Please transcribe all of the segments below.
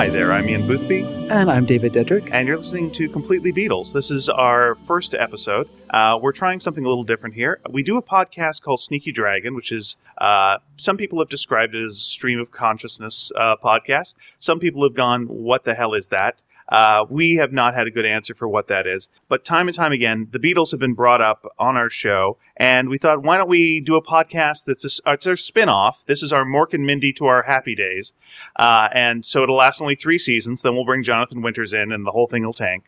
Hi there, I'm Ian Boothby, And I'm David Dedrick. and you're listening to Completely Beatles. This is our first episode. Uh, we're trying something a little different here. We do a podcast called Sneaky Dragon, which is, uh, some people have described it as a stream of consciousness uh, podcast. Some people have gone, what the hell is that? Uh, we have not had a good answer for what that is. But time and time again, the Beatles have been brought up on our show, and we thought, why don't we do a podcast that's a, it's our spin off? This is our Mork and Mindy to our happy days. Uh, and so it'll last only three seasons. Then we'll bring Jonathan Winters in, and the whole thing will tank.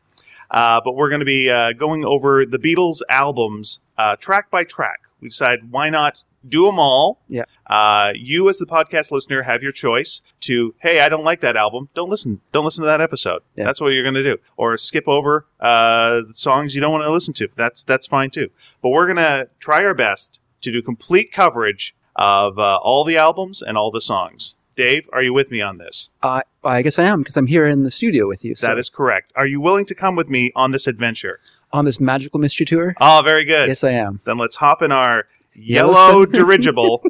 Uh, but we're going to be uh, going over the Beatles albums uh, track by track. We decided why not do them all. Yeah. Uh, you, as the podcast listener, have your choice to, hey, I don't like that album. Don't listen. Don't listen to that episode. Yeah. That's what you're going to do. Or skip over uh, the songs you don't want to listen to. That's that's fine too. But we're going to try our best to do complete coverage of uh, all the albums and all the songs. Dave, are you with me on this? Uh, I guess I am because I'm here in the studio with you. So That is correct. Are you willing to come with me on this adventure? on this magical mystery tour. Oh, very good. Yes, I am. Then let's hop in our yellow dirigible.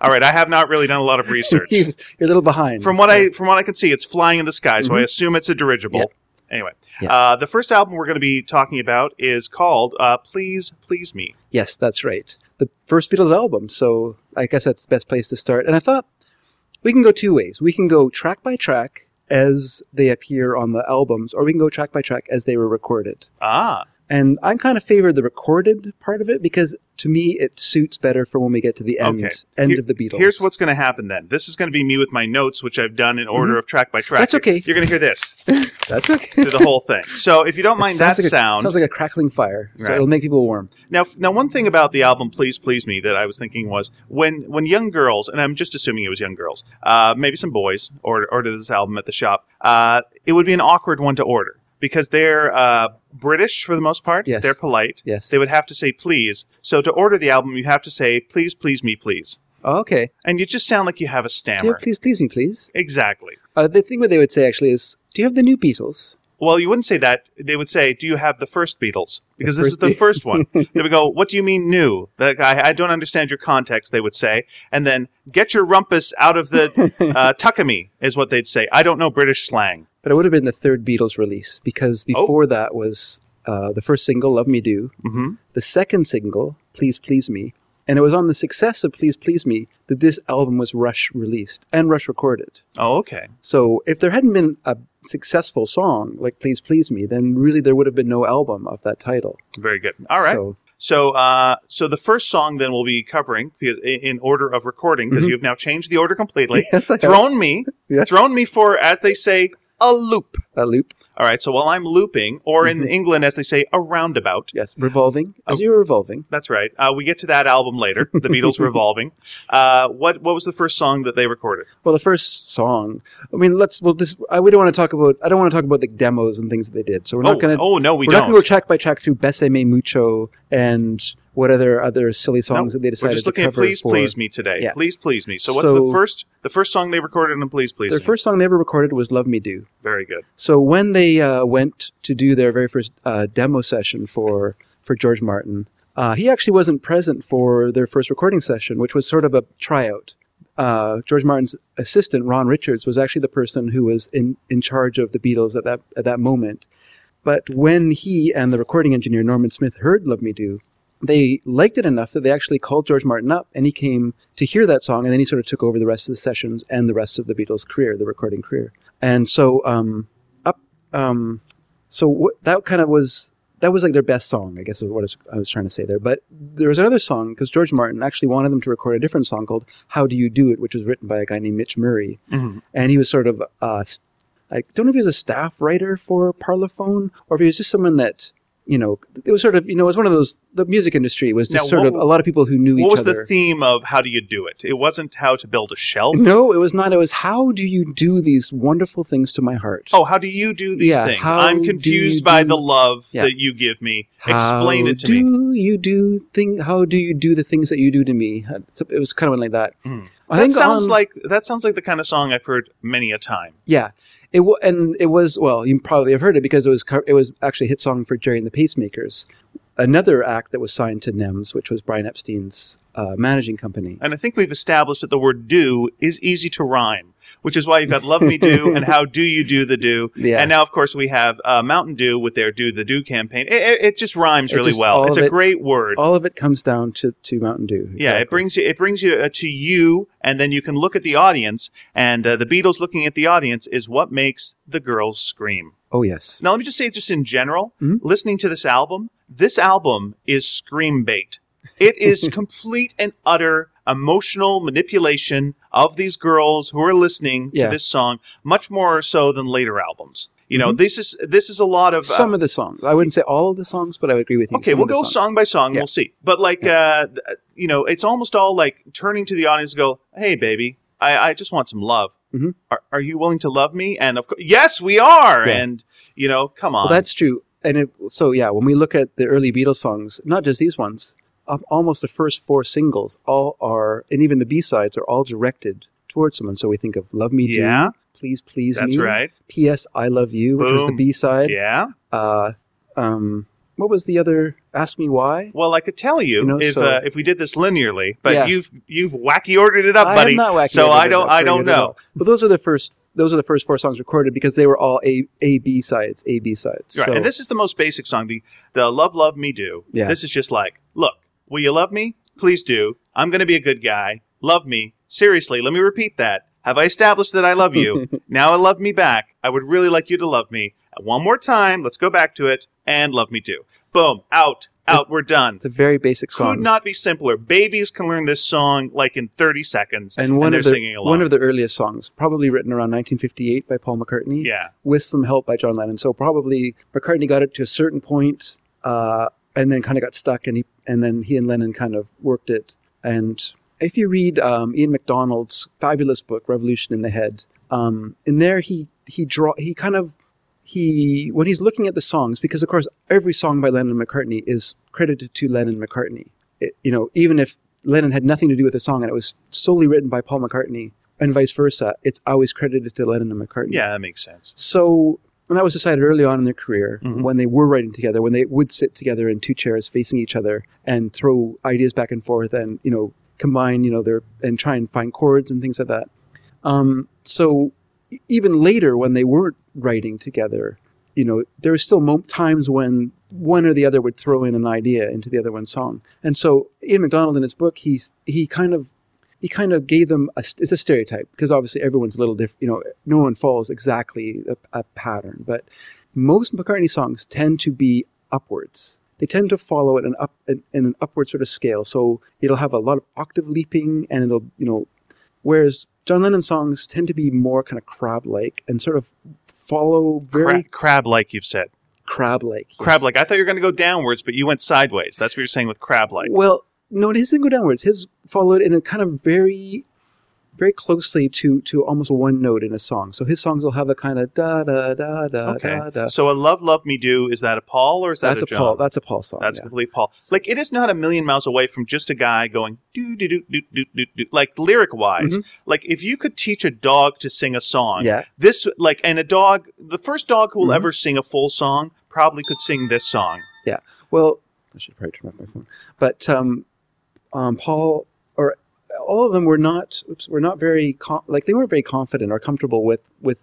All right, I have not really done a lot of research. You- You're a little behind. From what I from what I can see, it's flying in the sky, so I assume it's a dirigible. Mm-hmm. Yeah. Anyway, Yeah. uh, the first album we're going to be talking about is called uh, "Please Please Me." Yes, that's right. The first Beatles album. So I guess that's the best place to start. And I thought we can go two ways. We can go track by track as they appear on the albums, or we can go track by track as they were recorded. Ah, And I kind of favor the recorded part of it because to me it suits better for when we get to the end okay. end Here- of the Beatles. Here's what's going to happen then. This is going to be me with my notes, which I've done in order of track by track. Mm-hmm. That's okay. You're going to hear this that's okay. through the whole thing. So if you don't mind that like sound, A, sounds like a crackling fire, so Right. it'll make people warm. Now, now, one thing about the album "Please Please Me" that I was thinking was when when young girls, and I'm just assuming it was young girls, uh, maybe some boys, or ordered this album at the shop, uh, it would be an awkward one to order because they're uh, British for the most part. Yes. they're polite. Yes. they would have to say please. So to order the album, you have to say please, please me, please, Oh, okay. and you just sound like you have a Do you stammer. have, please, please me, please. Exactly. Uh, the thing what they would say actually is, "Do you have the new Beatles?" Well, you wouldn't say that. They would say, "Do you have the first Beatles?" Because this is the first one. they would go, "What do you mean new?" That I, I don't understand your context. They would say, and then get your rumpus out of the uh, tuckamy is what they'd say. I don't know British slang. But it would have been the third Beatles release because Oh. before that was uh, the first single, "Love Me Do," hmm the second single, "Please Please Me," and it was on the success of "Please Please Me" that this album was Rush released and Rush recorded. Oh, okay. So if there hadn't been a successful song like "Please Please Me," then really there would have been no album of that title. Very good. All right. So, So, uh, so the first song then we'll be covering in order of recording because Mhm. you've now changed the order completely. yes, I have. thrown me, Yes. thrown me for, as they say, a loop. a loop. All right. So while I'm looping, or in Mhm. England, as they say, a roundabout. Yes, revolving. As Oh. you're revolving. That's right. Uh, we get to that album later, The Beatles Revolving. Uh, what what was the first song that they recorded? Well, the first song. I mean, let's. Well, this. I, we don't want to talk about. I don't want to talk about the demos and things that they did. So we're oh, not going to. oh no, we we're don't. not going to go track by track through "Besame Mucho" and what other other silly songs No, that they decided We're just to looking at cover "Please for. Please Me" today. Yeah. Please Please Me. So what's So- the first the first song they recorded in "Please Please Their Me"? first song they ever recorded was "Love Me Do." Very good. So when they uh, went to do their very first uh, demo session for for George Martin, uh, he actually wasn't present for their first recording session, which was sort of a tryout. Uh, George Martin's assistant, Ron Richards, was actually the person who was in, in charge of the Beatles at that at that moment. But when he and the recording engineer Norman Smith heard "Love Me Do," they liked it enough that they actually called George Martin up, and he came to hear that song, and then he sort of took over the rest of the sessions and the rest of the Beatles' career, the recording career. And so, um, up, um, so what, that kind of was that was like their best song, I guess is what I was, I was trying to say there. But there was another song because George Martin actually wanted them to record a different song called "How Do You Do It," which was written by a guy named Mitch Murray, Mhm. and he was sort of uh, I don't know if he was a staff writer for Parlophone or if he was just someone that you know it was sort of you know it was one of those the music industry was just Now, sort what of a lot of people who knew each other. What was the theme of "How Do You Do It"? It wasn't how to build a shelf. no, it was not. It was how do you do these wonderful things to my heart? Oh, how do you do these Yeah, things? I'm confused by do- the love Yeah. that you give me. Explain How it to do me. you do thing? How do you do the things that you do to me? It was kind of like that. Mm. I that um, sounds on- like that sounds like the kind of song I've heard many a time. yeah. It w- and it was well. You probably have heard it because it was co- it was actually a hit song for Gerry and the Pacemakers. Another act that was signed to NEMS, which was Brian Epstein's uh, managing company. And I think we've established that the word do is easy to rhyme, which is why you've got Love Me Do and How Do You Do the Do. Yeah. And now, of course, we have uh, Mountain Dew with their Do the Do campaign. It, it, it just rhymes It really just- well. It's a it- great word. All of it comes down to, to Mountain Dew. Yeah, it brings you it brings you uh, to you, and then you can look at the audience, and uh, the Beatles looking at the audience is what makes the girls scream. Oh yes. Now, let me just say, just in general, Mhm. listening to this album, this album is scream bait. It is complete and utter emotional manipulation of these girls who are listening Yeah. to this song, much more so than later albums. You know, this is this is a lot of uh, Mm-hmm. Some of the songs. I wouldn't say all of the songs, but I would agree with you. Okay, Some we'll go songs. song by song. Yeah. We'll see. But like, uh, you know, it's almost all like turning to the audience and go, "Hey, baby, I, I just want some love. Mhm. Are, are you willing to love me?" And of course, yes, we are. Yeah. And you know, come on. Well, that's true. And it, so, yeah, when we look at the early Beatles songs, not just these ones, um, almost the first four singles all are, and even the B sides are all directed towards someone. So we think of "Love Me Do," Yeah. "Please Please that's Me," right. "P.S. I Love You," which was the B side. Yeah. Uh, um, what was the other? "Ask Me Why." Well, I could tell you, You know, if so- uh, if we did this linearly, but Yeah. you've you've wacky ordered it up, I buddy. am not wacky. so I don't I don't know. But those are the first. Those are the first four songs recorded because they were all A A B sides. A B sides. Right. So, and this is the most basic song. The the love love me do. Yeah. This is just like, look, will you love me? Please do. I'm going to be a good guy. Love me. Seriously, let me repeat that. Have I established that I love you? now I love me back. I would really like you to love me. One more time. Let's go back to it and love me too. Boom. Out. Out. We're done. it's a very basic song. Could not be simpler. Babies can learn this song like in 30 seconds, and one they're of the singing along. one of the earliest songs, probably written around 1958 by Paul McCartney. yeah. with some help by John Lennon. So probably McCartney got it to a certain point, uh, and then kind of got stuck, and he and then he and Lennon kind of worked it. And if you read um, Ian MacDonald's fabulous book Revolution in the Head, um, in there he he draw he kind of he when he's looking at the songs because of course every song by Lennon and McCartney is credited to Lennon and McCartney. It, you know even if Lennon had nothing to do with the song and it was solely written by Paul McCartney and vice versa, it's always credited to Lennon and McCartney. Yeah, that makes sense. So, and that was decided early on in their career Mhm. when they were writing together, when they would sit together in two chairs facing each other and throw ideas back and forth and, you know, combine, you know, their, and try and find chords and things like that. Um, so even later when they weren't writing together, you know, there were still mo- times when one or the other would throw in an idea into the other one's song. And so Ian MacDonald in his book, he's, he kind of, he kind of gave them a, it's a stereotype because obviously everyone's a little different. You know, no one follows exactly a, a pattern, but most McCartney songs tend to be upwards. They tend to follow in an up in, in an upward sort of scale. So it'll have a lot of octave leaping, and it'll you know, whereas John Lennon songs tend to be more kind of crab-like and sort of follow very crab like you've said. crab-like. yes. Crab like. I thought you were going to go downwards, but you went sideways. That's what you're saying with crab like. Well, no, his didn't go downwards. His followed in a kind of very, very closely to to almost one note in a song. So his songs will have a kind of da da da da Okay. da da. So a love, love me do is that a Paul or is that That's a, John? Paul. That's a Paul song. That's yeah. complete Paul. Like it is not a million miles away from just a guy going do do do do do do do. Like lyric wise, like if you could teach a dog to sing a song, Mm-hmm. Yeah. this like and a dog, the first dog who will Mhm. ever sing a full song probably could sing this song. Yeah. Well, I should probably turn off my phone. But um, um, Paul all of them were not oops, were not very com- like they weren't very confident or comfortable with with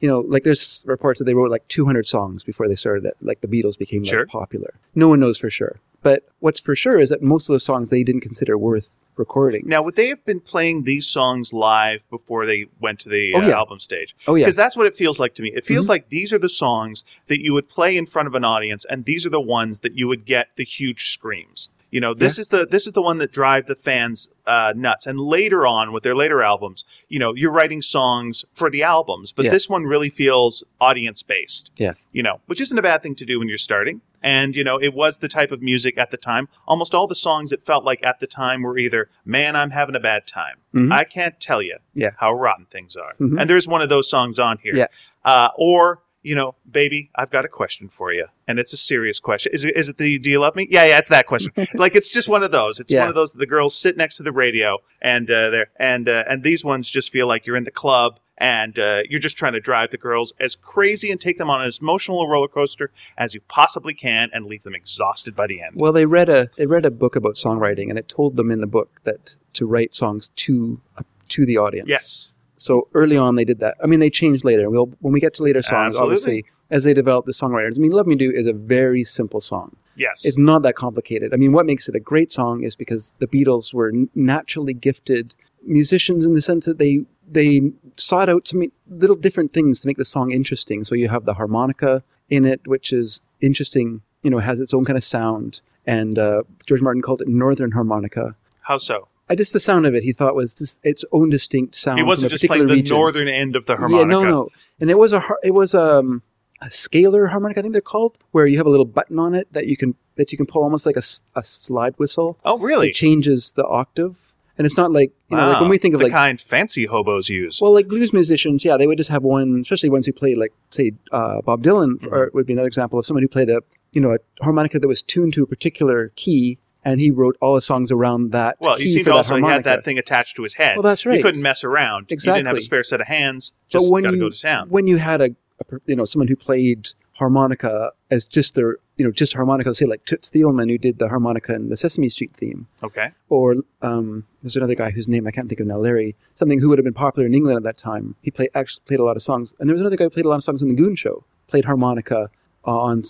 you know like there's reports that they wrote like 200 songs before they started it, like the Beatles became like, popular. No one knows for sure. But what's for sure is that most of the songs they didn't consider worth recording. Now, would they have been playing these songs live before they went to the Oh, uh, yeah. album stage? Oh yeah. Because that's what it feels like to me. It feels Mhm. like these are the songs that you would play in front of an audience, and these are the ones that you would get the huge screams. You know, this is the this is the one that drive the fans uh, nuts. And later on, with their later albums, you know, you're writing songs for the albums, but Yeah. this one really feels audience based. Yeah. You know, which isn't a bad thing to do when you're starting. And you know, it was the type of music at the time. Almost all the songs it felt like at the time were either "Man, I'm having a bad time," Mhm. I can't tell you Yeah. how rotten things are. Mhm. And there's one of those songs on here. Yeah. Uh, or, you know, baby, I've got a question for you. And it's a serious question. Is it, is it the do you love me? Yeah, yeah, it's that question. like it's just one of those. It's Yeah. one of those the girls sit next to the radio and uh, they're and uh, and these ones just feel like you're in the club and uh, you're just trying to drive the girls as crazy and take them on as emotional a roller coaster as you possibly can, and leave them exhausted by the end. Well, they read a they read a book about songwriting, and it told them in the book that to write songs to to the audience. yes, So early on, they did that. I mean, they changed later. We'll when we get to later songs, Absolutely. obviously, as they develop the songwriters. I mean, "Love Me Do" is a very simple song. yes, It's not that complicated. I mean, what makes it a great song is because the Beatles were naturally gifted musicians in the sense that they they sought out some little different things to make the song interesting. So you have the harmonica in it, which is interesting. You know, it has its own kind of sound. And uh, George Martin called it Northern harmonica. how so? I just the sound of it, he thought was just its own distinct sound. He wasn't just playing the region. northern end of the harmonica. Yeah, no, no, and it was a it was um, a scalar harmonica, I think they're called, where you have a little button on it that you can that you can pull almost like a, a slide whistle. Oh, really? It changes the octave, and it's not like you know, like when we think of the like kind fancy hobos use. well, like blues musicians, yeah, they would just have one, especially ones who played like say uh, Bob Dylan, Mm-hmm. or would be another example of someone who played a you know a harmonica that was tuned to a particular key, and he wrote all the songs around that. Well, you seemed for to that also he had that thing attached to his head. Well, that's right. He couldn't mess around. Exactly. He didn't have a spare set of hands. Just but when you go to sound. when you had a, a you know someone who played harmonica as just their you know just harmonica, say like Toots Thielemans who did the harmonica in the Sesame Street theme, Okay. or um, there's another guy whose name I can't think of now, Larry, something who would have been popular in England at that time. He played actually played a lot of songs, and there was another guy who played a lot of songs in the Goon Show, played harmonica on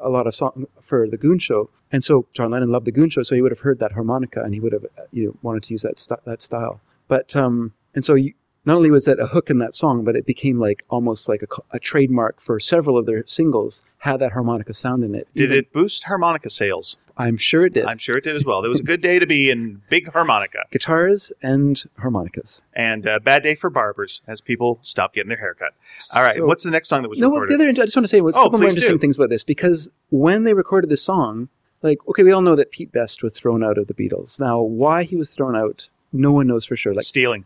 a lot of song for the Goon Show, and so John Lennon loved the Goon Show, so he would have heard that harmonica and he would have uh, you know wanted to use that st- that style. But um, and so you, not only was that a hook in that song, but it became like almost like a, a trademark for several of their singles had that harmonica sound in it. Did Even- it boost harmonica sales? I'm sure it did. I'm sure it did as well. It was a good day to be in big harmonica, Guitars and harmonicas. and a bad day for barbers as people stopped getting their haircut. All right, So- what's the next song that was No, recorded? the other I just want to say a Oh, couple more interesting do. things about this because when they recorded this song, like okay, we all know that Pete Best was thrown out of the Beatles. Now, why he was thrown out, no one knows for sure. Like Stealing.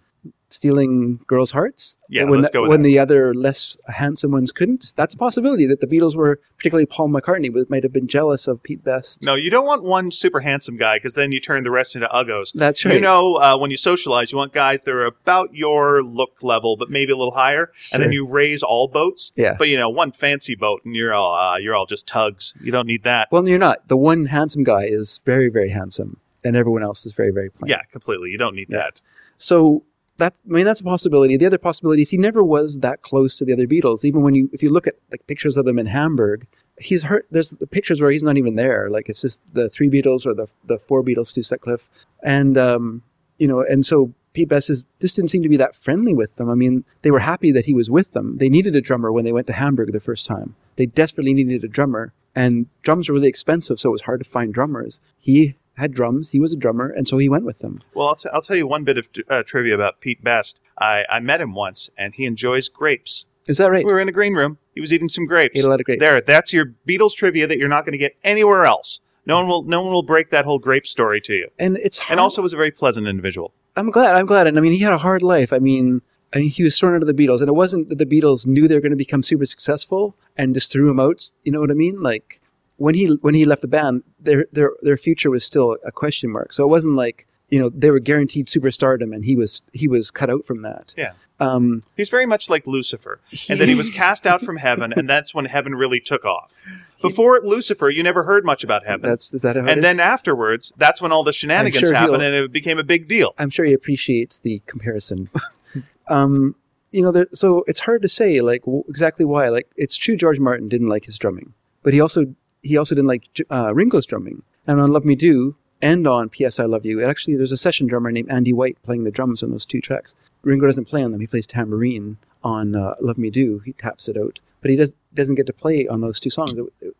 Stealing girls' hearts. Yeah, when let's the, go when that. the other less handsome ones couldn't. That's a possibility that the Beatles were, particularly Paul McCartney, might have been jealous of Pete Best. No, you don't want one super handsome guy because then you turn the rest into uggos. That's true. You know, uh, when you socialize, you want guys that are about your look level, but maybe a little higher, and then you raise all boats. Yeah. But you know, one fancy boat, and you're all uh, you're all just tugs. You don't need that. Well, you're not. The one handsome guy is very, very handsome, and everyone else is very, very plain. yeah, completely. You don't need Yeah. that. So that's I mean that's a possibility. The other possibility is he never was that close to the other Beatles. Even when you if you look at like pictures of them in Hamburg, he's hurt. There's the pictures where he's not even there. Like it's just the three Beatles or the the four Beatles, Stu Sutcliffe, and um, you know, and so Pete Best is, just didn't seem to be that friendly with them. I mean, they were happy that he was with them. They needed a drummer when they went to Hamburg the first time. They desperately needed a drummer, and drums were really expensive, so it was hard to find drummers. He had drums. He was a drummer, and so he went with them. Well, I'll, t- I'll tell you one bit of uh, trivia about Pete Best. I, I met him once, and he enjoys grapes. Is that right? We were in a green room. He was eating some grapes. Ate a lot of grapes. There, that's your Beatles trivia that you're not going to get anywhere else. No one will. No one will break that whole grape story to you. And it's hard. And also was a very pleasant individual. I'm glad. I'm glad. And I mean, he had a hard life. I mean, I mean, he was thrown out of the Beatles, and it wasn't that the Beatles knew they were going to become super successful and just threw him out. You know what I mean? Like when he when he left the band, their their their future was still a question mark. So it wasn't like you know they were guaranteed superstardom, and he was he was cut out from that. Yeah. Um, He's very much like Lucifer, and then he was cast out from heaven, and that's when heaven really took off. Before Lucifer, you never heard much about heaven. that's is that how and then afterwards, that's when all the shenanigans sure happened, and it became a big deal. I'm sure he appreciates the comparison. um, you know, there, so it's hard to say like w- exactly why. Like, it's true George Martin didn't like his drumming, but he also he also didn't like uh, Ringo's drumming. And on Love Me Do and on P.S. I Love You, actually there's a session drummer named Andy White playing the drums on those two tracks. Ringo doesn't play on them; he plays tambourine on uh, Love Me Do. He taps it out, but he does doesn't get to play on those two songs.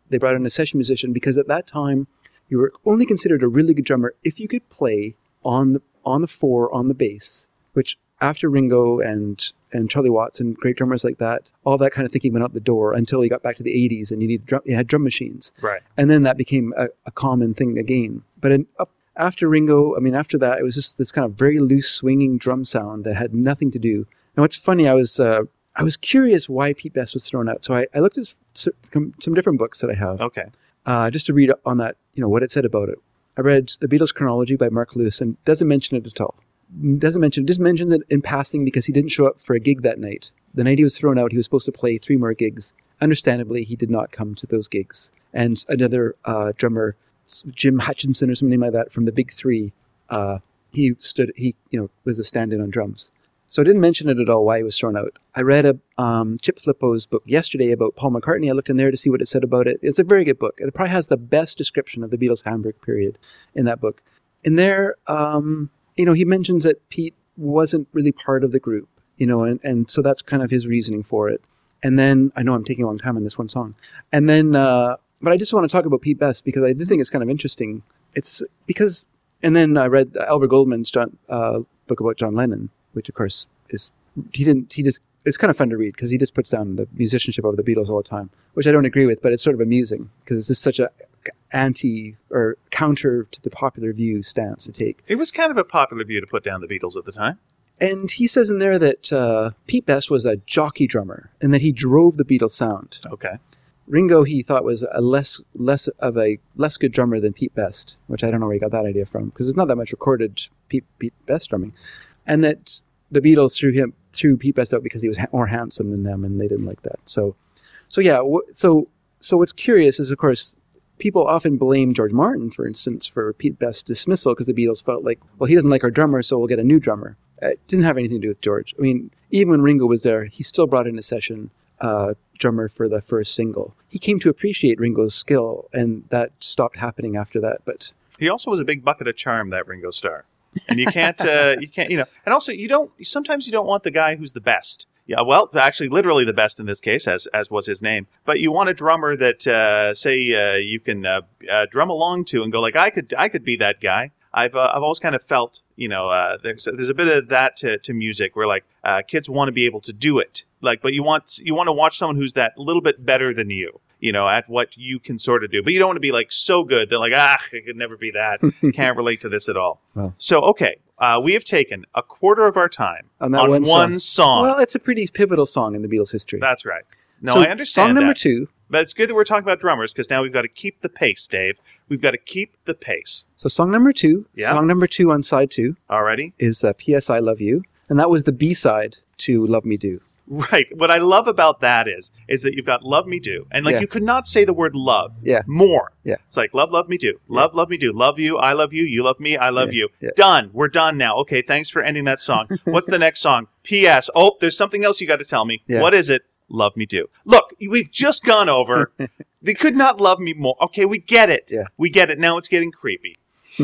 They brought in a session musician because at that time you were only considered a really good drummer if you could play on the on the four on the bass, which after Ringo and and Charlie Watts and great drummers like that, all that kind of thinking went out the door until you got back to the 80s and you needed drum, you had drum machines, Right. and then that became a, a common thing again. But in, up after Ringo, I mean, after that, it was just this kind of very loose swinging drum sound that had nothing to do. Now, what's funny, I was uh, I was curious why Pete Best was thrown out, so I, I looked at some some different books that I have Okay. uh, just to read on that, you know, what it said about it. I read The Beatles Chronology by Mark Lewis and doesn't mention it at all. Doesn't mention just mentions it in passing because he didn't show up for a gig that night. The night he was thrown out, he was supposed to play three more gigs. Understandably, he did not come to those gigs. And another uh, drummer, Jim Hutchinson or something like that, from the Big Three, uh, he stood. He you know was a stand-in on drums. So I didn't mention it at all why he was thrown out. I read a um, Chip Flippo's book yesterday about Paul McCartney. I looked in there to see what it said about it. It's a very good book. It probably has the best description of the Beatles' Hamburg period in that book. In there, um, you know, he mentions that Pete wasn't really part of the group, you know, and, and so that's kind of his reasoning for it. And then I know I'm taking a long time on this one song. And then, uh, but I just want to talk about Pete Best because I do think it's kind of interesting. It's because, and then I read Albert Goldman's John, uh, book about John Lennon, which of course is, he didn't, he just, it's kind of fun to read because he just puts down the musicianship of the Beatles all the time, which I don't agree with, but it's sort of amusing because it's just such a anti or counter to the popular view stance to take. It was kind of a popular view to put down the Beatles at the time. And he says in there that uh, Pete Best was a jockey drummer and that he drove the Beatles sound. Okay. Ringo he thought was a less less of a less good drummer than Pete Best, which I don't know where he got that idea from because there's not that much recorded Pete, Pete Best drumming, and that the Beatles threw him threw Pete Best out because he was ha- more handsome than them and they didn't like that. So, so yeah, w- so so what's curious is of course people often blame George Martin, for instance, for Pete Best's dismissal because the Beatles felt like, well, he doesn't like our drummer, so we'll get a new drummer. It didn't have anything to do with George. I mean, even when Ringo was there, he still brought in a session uh, drummer for the first single. He came to appreciate Ringo's skill, and that stopped happening after that. But He also was a big bucket of charm, that Ringo Starr. And you can't, uh, you can't, you know, and also you don't, sometimes you don't want the guy who's the best. Yeah, well, actually, literally the best in this case, as as was his name. But you want a drummer that, uh, say, uh, you can uh, uh, drum along to and go like, I could, I could be that guy. I've uh, I've always kind of felt, you know, uh, there's there's a bit of that to, to music where like uh, kids want to be able to do it, like, but you want you want to watch someone who's that little bit better than you, you know, at what you can sort of do. But you don't want to be like so good that like ah, I could never be that. Can't relate to this at all. Well. So okay, uh, we have taken a quarter of our time On that on one one, song. song. well, it's a pretty pivotal song in the Beatles' history. That's right. No, So, I understand Song number that. two. But it's good that we're talking about drummers because now we've got to keep the pace, Dave. We've got to keep the pace. So song number two. Yeah. Song number two on side two already is uh, "P.S. I Love You," and that was the B side to "Love Me Do." Right. What I love about that is, is that you've got "Love Me Do," and like Yeah. you could not say the word "love" Yeah. more. Yeah. It's like love, love me do, love, love me do, love you, I love you, you love me, I love Yeah. you. Yeah. Done. We're done now. Okay. Thanks for ending that song. What's the next song? P.S. Oh, there's something else you got to tell me. Yeah. What is it? Love me do. Look, we've just gone over. they could not love me more. Okay, we get it. Yeah. We get it. Now it's getting creepy.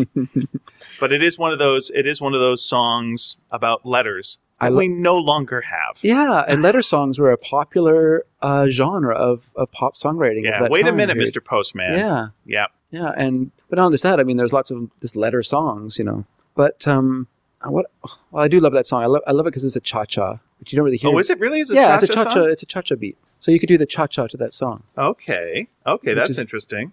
but it is one of those. It is one of those songs about letters I lo- we no longer have. Yeah, and letter songs were a popular uh, genre of, of pop songwriting. Yeah, wait a minute, period. Mr. Postman. Yeah, Yeah. yeah, and but not just that. I mean, there's lots of this letter songs, you know. But um, what? Well, I do love that song. I love I love it because it's a cha cha, which you don't really hear. Oh, is it really? Is it yeah, it's a cha-cha cha cha. It's a cha cha beat. So you could do the cha cha to that song. Okay. Okay, that's is- interesting.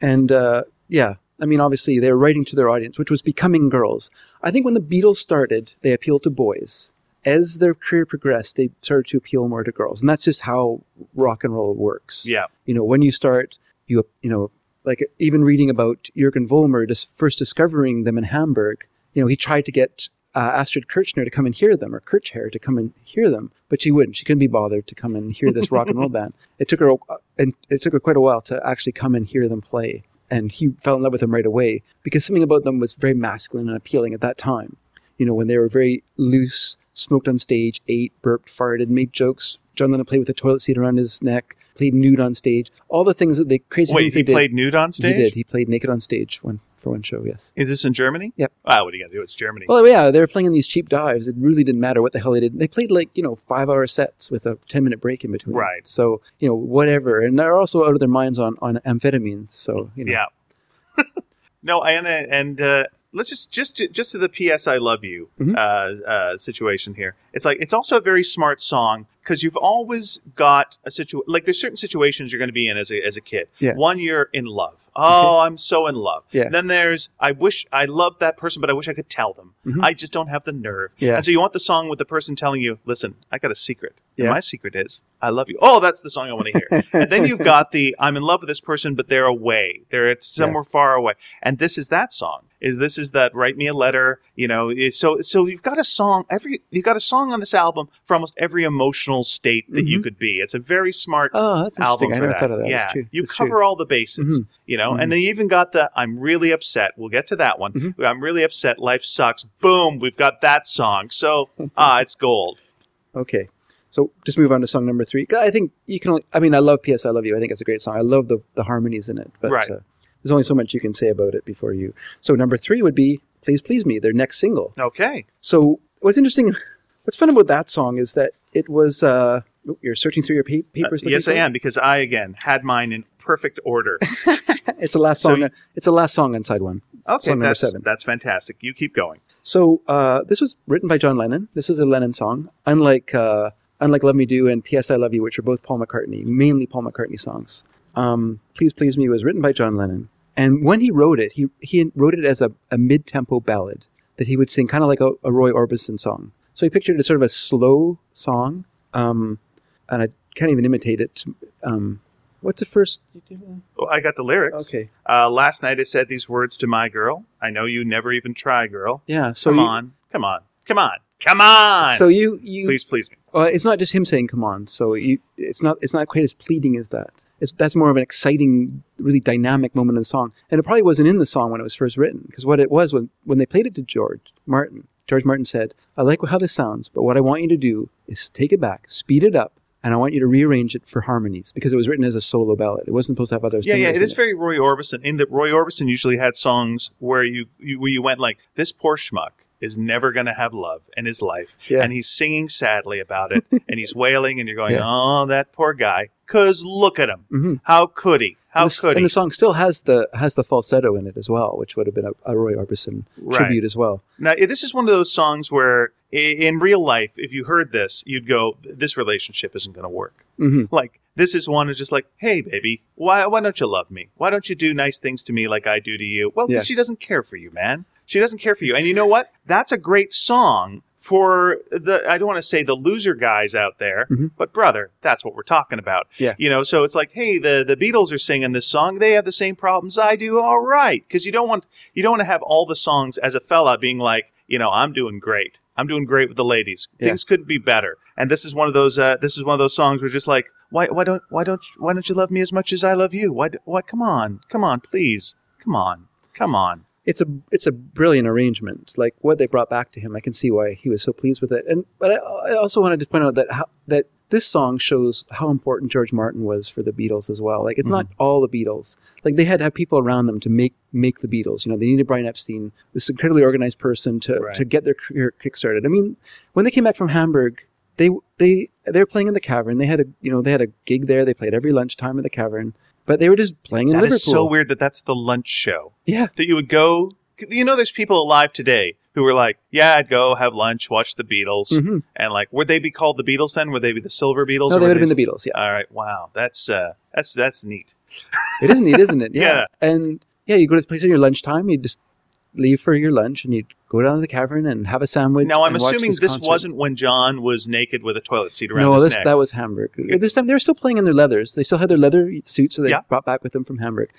And uh, yeah, I mean, obviously they were writing to their audience, which was becoming girls. I think when the Beatles started, they appealed to boys. As their career progressed, they started to appeal more to girls, and that's just how rock and roll works. Yeah. You know, when you start, you you know, like even reading about Jürgen Vollmer, just first discovering them in Hamburg. You know, he tried to get uh, Astrid Kirchner to come and hear them, or Kirchherr to come and hear them, but she wouldn't. She couldn't be bothered to come and hear this rock and roll band. It took her, and it took her quite a while to actually come and hear them play. And he fell in love with them right away because something about them was very masculine and appealing at that time. You know, when they were very loose, smoked on stage, ate, burped, farted, made jokes. John Lennon played with a toilet seat around his neck, played nude on stage. All the things that they crazy Wait, things he they did. played nude on stage? He did. He played naked on stage one for one show. Yes. Is this in Germany? Yep. Ah, what do you got to do? It's Germany. Well, yeah, they were playing in these cheap dives. It really didn't matter what the hell they did. They played like you know five hour sets with a ten minute break in between. Right. So you know whatever, and they're also out of their minds on on amphetamines. So you know. Yeah. no, and and uh, let's just just to, just to the PS I love you Mhm. uh, uh, situation here. It's like it's also a very smart song because you've always got a situ like there's certain situations you're going to be in as a as a kid. Yeah. One, you're in love. Oh, I'm so in love. Yeah. Then there's I wish I loved that person, but I wish I could tell them. Mhm. I just don't have the nerve. Yeah. And so you want the song with the person telling you, "Listen, I got a secret. Yeah. my secret is I love you." Oh, that's the song I want to hear. and then you've got the I'm in love with this person, but they're away. They're it's somewhere far away. And this is that song. Is this is that write me a letter? You know. So so you've got a song every you've got a song on this album for almost every emotional state that you Mhm. could be. It's a very smart Oh, that's album. I never that. thought of that. Yeah, you That's cover true. all the bases, Mhm. you know, Mhm. and they even got the "I'm really upset." We'll get to that one. Mhm. I'm really upset. Life sucks. Boom, we've got that song. So ah, it's gold. Okay. So just move on to song number three. I think you can only, I mean, I love P.S. I Love You. I think it's a great song. I love the, the harmonies in it. But Right. uh, there's only so much you can say about it before you. So number three would be Please Please Me, their next single. Okay. So what's interesting, what's fun about that song is that it was, uh, you're searching through your pa- papers. Uh, yes, I am because I again had mine in perfect order. It's the last So song. you- it's the last song on side one. Okay, Song that's seven. that's fantastic. You keep going. So uh, this was written by John Lennon. This is a Lennon song, unlike uh, unlike "Love Me Do" and "P.S. I Love You," which are both Paul McCartney, mainly Paul McCartney songs. Um, "Please Please Me" was written by John Lennon, and when he wrote it, he he wrote it as a, a mid tempo ballad that he would sing, kind of like a, a Roy Orbison song. So he pictured it as sort of a slow song, um, and I can't even imitate it. Um, what's the first? Well, I got the lyrics. Okay, Uh, last night I said these words to my girl. I know you never even try, girl. yeah. So come you, on, come on, come on, come on. So you you please, please me. Well, it's not just him saying "come on," so you, it's not it's not quite as pleading as that. It's that's more of an exciting, really dynamic moment in the song, and it probably wasn't in the song when it was first written. Because what it was when when they played it to George Martin, George Martin said, "I like how this sounds, but what I want you to do is take it back, speed it up, and I want you to rearrange it for harmonies because it was written as a solo ballad. It wasn't supposed to have other Yeah, yeah, singers it very Roy Orbison. In that Roy Orbison usually had songs where you, you where you went like, "This poor schmuck is never going to have love in his life," Yeah. and he's singing sadly about it, and he's wailing, and you're going, Yeah. "Oh, that poor guy." Cause look at him. Mhm. How could he? How the, could and the song still has the has the falsetto in it as well, which would have been a, a Roy Orbison Right. tribute as well. Now, this is one of those songs where, in real life, if you heard this, you'd go, "This relationship isn't going to work." hmm Like this is one is just like, "Hey, baby, why why don't you love me? Why don't you do nice things to me like I do to you?" Well, Yeah. she doesn't care for you, man. She doesn't care for you. And you know what? That's a great song for the I don't want to say the loser guys out there, Mhm. but brother, that's what we're talking about. Yeah. You know, so it's like, hey, the the Beatles are singing this song. They have the same problems I do. All right, because you don't want you don't want to have all the songs as a fella being like, you know, I'm doing great. I'm doing great with the ladies. Yeah. Things couldn't be better. And this is one of those. Uh, this is one of those songs where just like, why why don't why don't why don't you love me as much as I love you? Why why? Come on, come on, please, come on, come on. It's a it's a brilliant arrangement. Like what they brought back to him, I can see why he was so pleased with it. And but I, I also wanted to point out that how, that this song shows how important George Martin was for the Beatles as well. Like it's not mm-hmm. all the Beatles. Like they had to have people around them to make make the Beatles. You know, they needed Brian Epstein, this incredibly organized person to Right. to get their career kickstarted. I mean, when they came back from Hamburg, they they they were playing in the cavern. They had a you know they had a gig there. They played every lunchtime in the cavern. But they were just playing in That Liverpool. is so weird that that's the lunch show. Yeah, that you would go. You know, there's people alive today who were like, "Yeah, I'd go have lunch, watch the Beatles," Mhm. and like, would they be called the Beatles then? Would they be the Silver Beatles? no, or they would have been the Beatles. Yeah. All right, wow, that's uh, that's that's neat. It is neat, isn't it? Yeah. And yeah, you go to the place on your lunchtime, you just leave for your lunch and you'd go down to the cavern and have a sandwich. Now, I'm assuming this, this wasn't when John was naked with a toilet seat around No, his this, neck. that was Hamburg. This time they were still playing in their leathers. They still had their leather suits that they Yeah. brought back with them from Hamburg.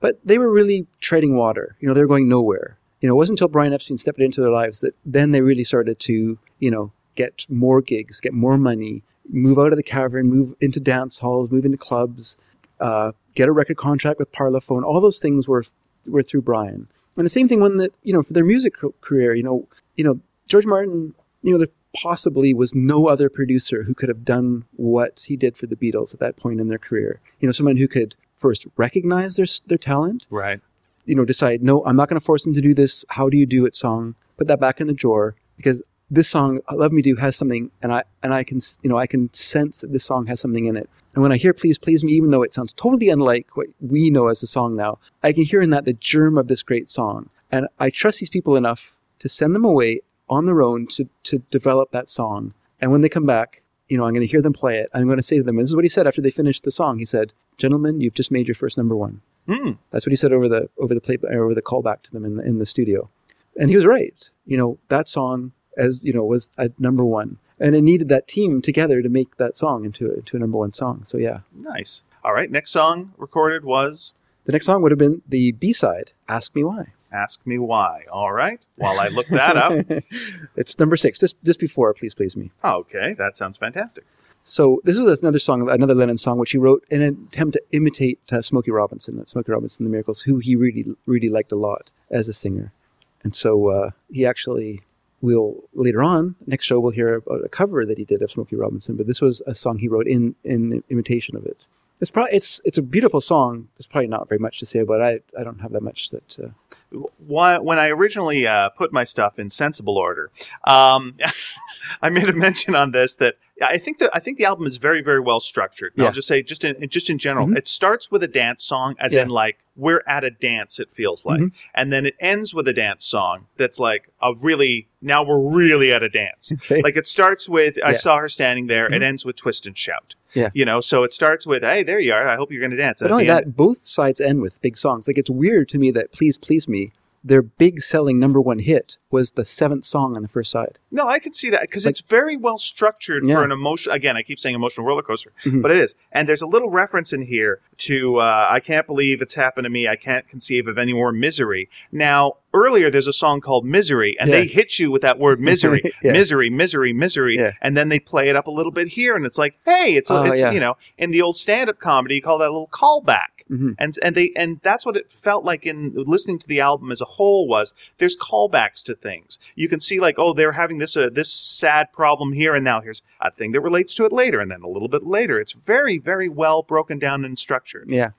But they were really treading water. You know, they were going nowhere. You know, it wasn't until Brian Epstein stepped into their lives that then they really started to, you know, get more gigs, get more money, move out of the cavern, move into dance halls, move into clubs, uh, get a record contract with Parlophone. All those things were were through Brian. And the same thing when the you know for their music career, you know, you know George Martin, you know, there possibly was no other producer who could have done what he did for the Beatles at that point in their career. You know, someone who could first recognize their their talent, right. you know, decide, no, I'm not going to force them to do this. How do you do it song? Put that back in the drawer because this song, "Love Me Do," has something, and I and I can, you know, I can sense that this song has something in it. And when I hear "Please Please Me," even though it sounds totally unlike what we know as a song now, I can hear in that the germ of this great song. And I trust these people enough to send them away on their own to to develop that song. And when they come back, you know, I'm going to hear them play it. I'm going to say to them, this is what he said after they finished the song. He said, "Gentlemen, you've just made your first number one." Hmm. That's what he said over the over the play over the callback to them in the, in the studio, and he was right. You know that song as you know was at number one, and it needed that team together to make that song into a, into a number one song. So yeah, Nice. All right. Next song recorded was the next song would have been the B side, "Ask Me Why." Ask Me Why. All right. While I look that up. it's number six, just just before "Please Please Me." Okay. That sounds fantastic. So this was another song, another Lennon song, which he wrote in an attempt to imitate uh, Smokey Robinson, Smokey Robinson, the Miracles, who he really, really liked a lot as a singer. And so uh, he actually will later on next show we'll hear about a cover that he did of Smokey Robinson, but this was a song he wrote in in imitation of it. It's probably it's it's a beautiful song. There's probably not very much to say about it. I I don't have that much that. Uh, Why, when I originally uh, put my stuff in sensible order, um, I made a mention on this that I think that I think the album is very, very well structured. And I'll just say, just in just in general, Mhm. it starts with a dance song, as Yeah. in like we're at a dance. It feels like, Mhm. and then it ends with a dance song that's like a really now we're really at a dance. okay. Like it starts with I saw her standing there. It Mhm. ends with twist and shout. Yeah. you know. So it starts with hey, there you are. I hope you're going to dance. But only that, both sides end with big songs. Like it's weird to me that "Please Please Me," their big selling number one hit, was the seventh song on the first side. No, I can see that because Like- it's very well structured Yeah. for an emotion. Again, I keep saying emotional roller coaster, Mhm. but it is. And there's a little reference in here to uh, "I can't believe it's happened to me. I can't conceive of any more misery." Now, earlier there's a song called "Misery," and Yeah. they hit you with that word "misery," Yeah. misery, misery, misery, and then they play it up a little bit here, and it's like, hey, it's, Oh, it's you know, in the old stand-up comedy, you call that a little callback. Mhm. And and they and that's what it felt like in listening to the album as a whole was there's callbacks to things. You can see like oh they're having this uh, this sad problem here and now here's a thing that relates to it later and then a little bit later. It's very very well broken down and structured. Yeah.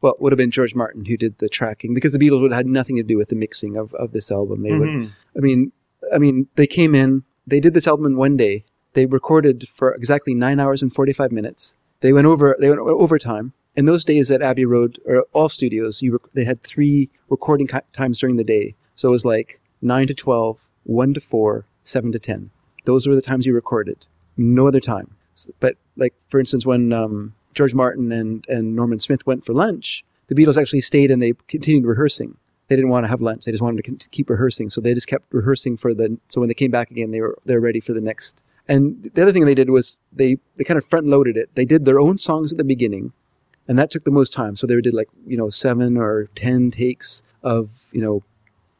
Well, it would have been George Martin who did the tracking because the Beatles would have had nothing to do with the mixing of, of this album. They would, Mhm. I mean, I mean, they came in, they did this album in one day. They recorded for exactly nine hours and forty five minutes. They went over, they went overtime. In those days at Abbey Road or all studios, you rec- they had three recording ki- times during the day. So it was like nine to 12, 1 to four, seven to ten. Those were the times you recorded. No other time. S- But like for instance, when um, George Martin and and Norman Smith went for lunch, the Beatles actually stayed and they continued rehearsing. They didn't want to have lunch. They just wanted to keep rehearsing. So they just kept rehearsing for the. So when they came back again, they were they're ready for the next. And the other thing they did was they they kind of front loaded it. They did their own songs at the beginning, and that took the most time. So they did like you know seven or ten takes of you know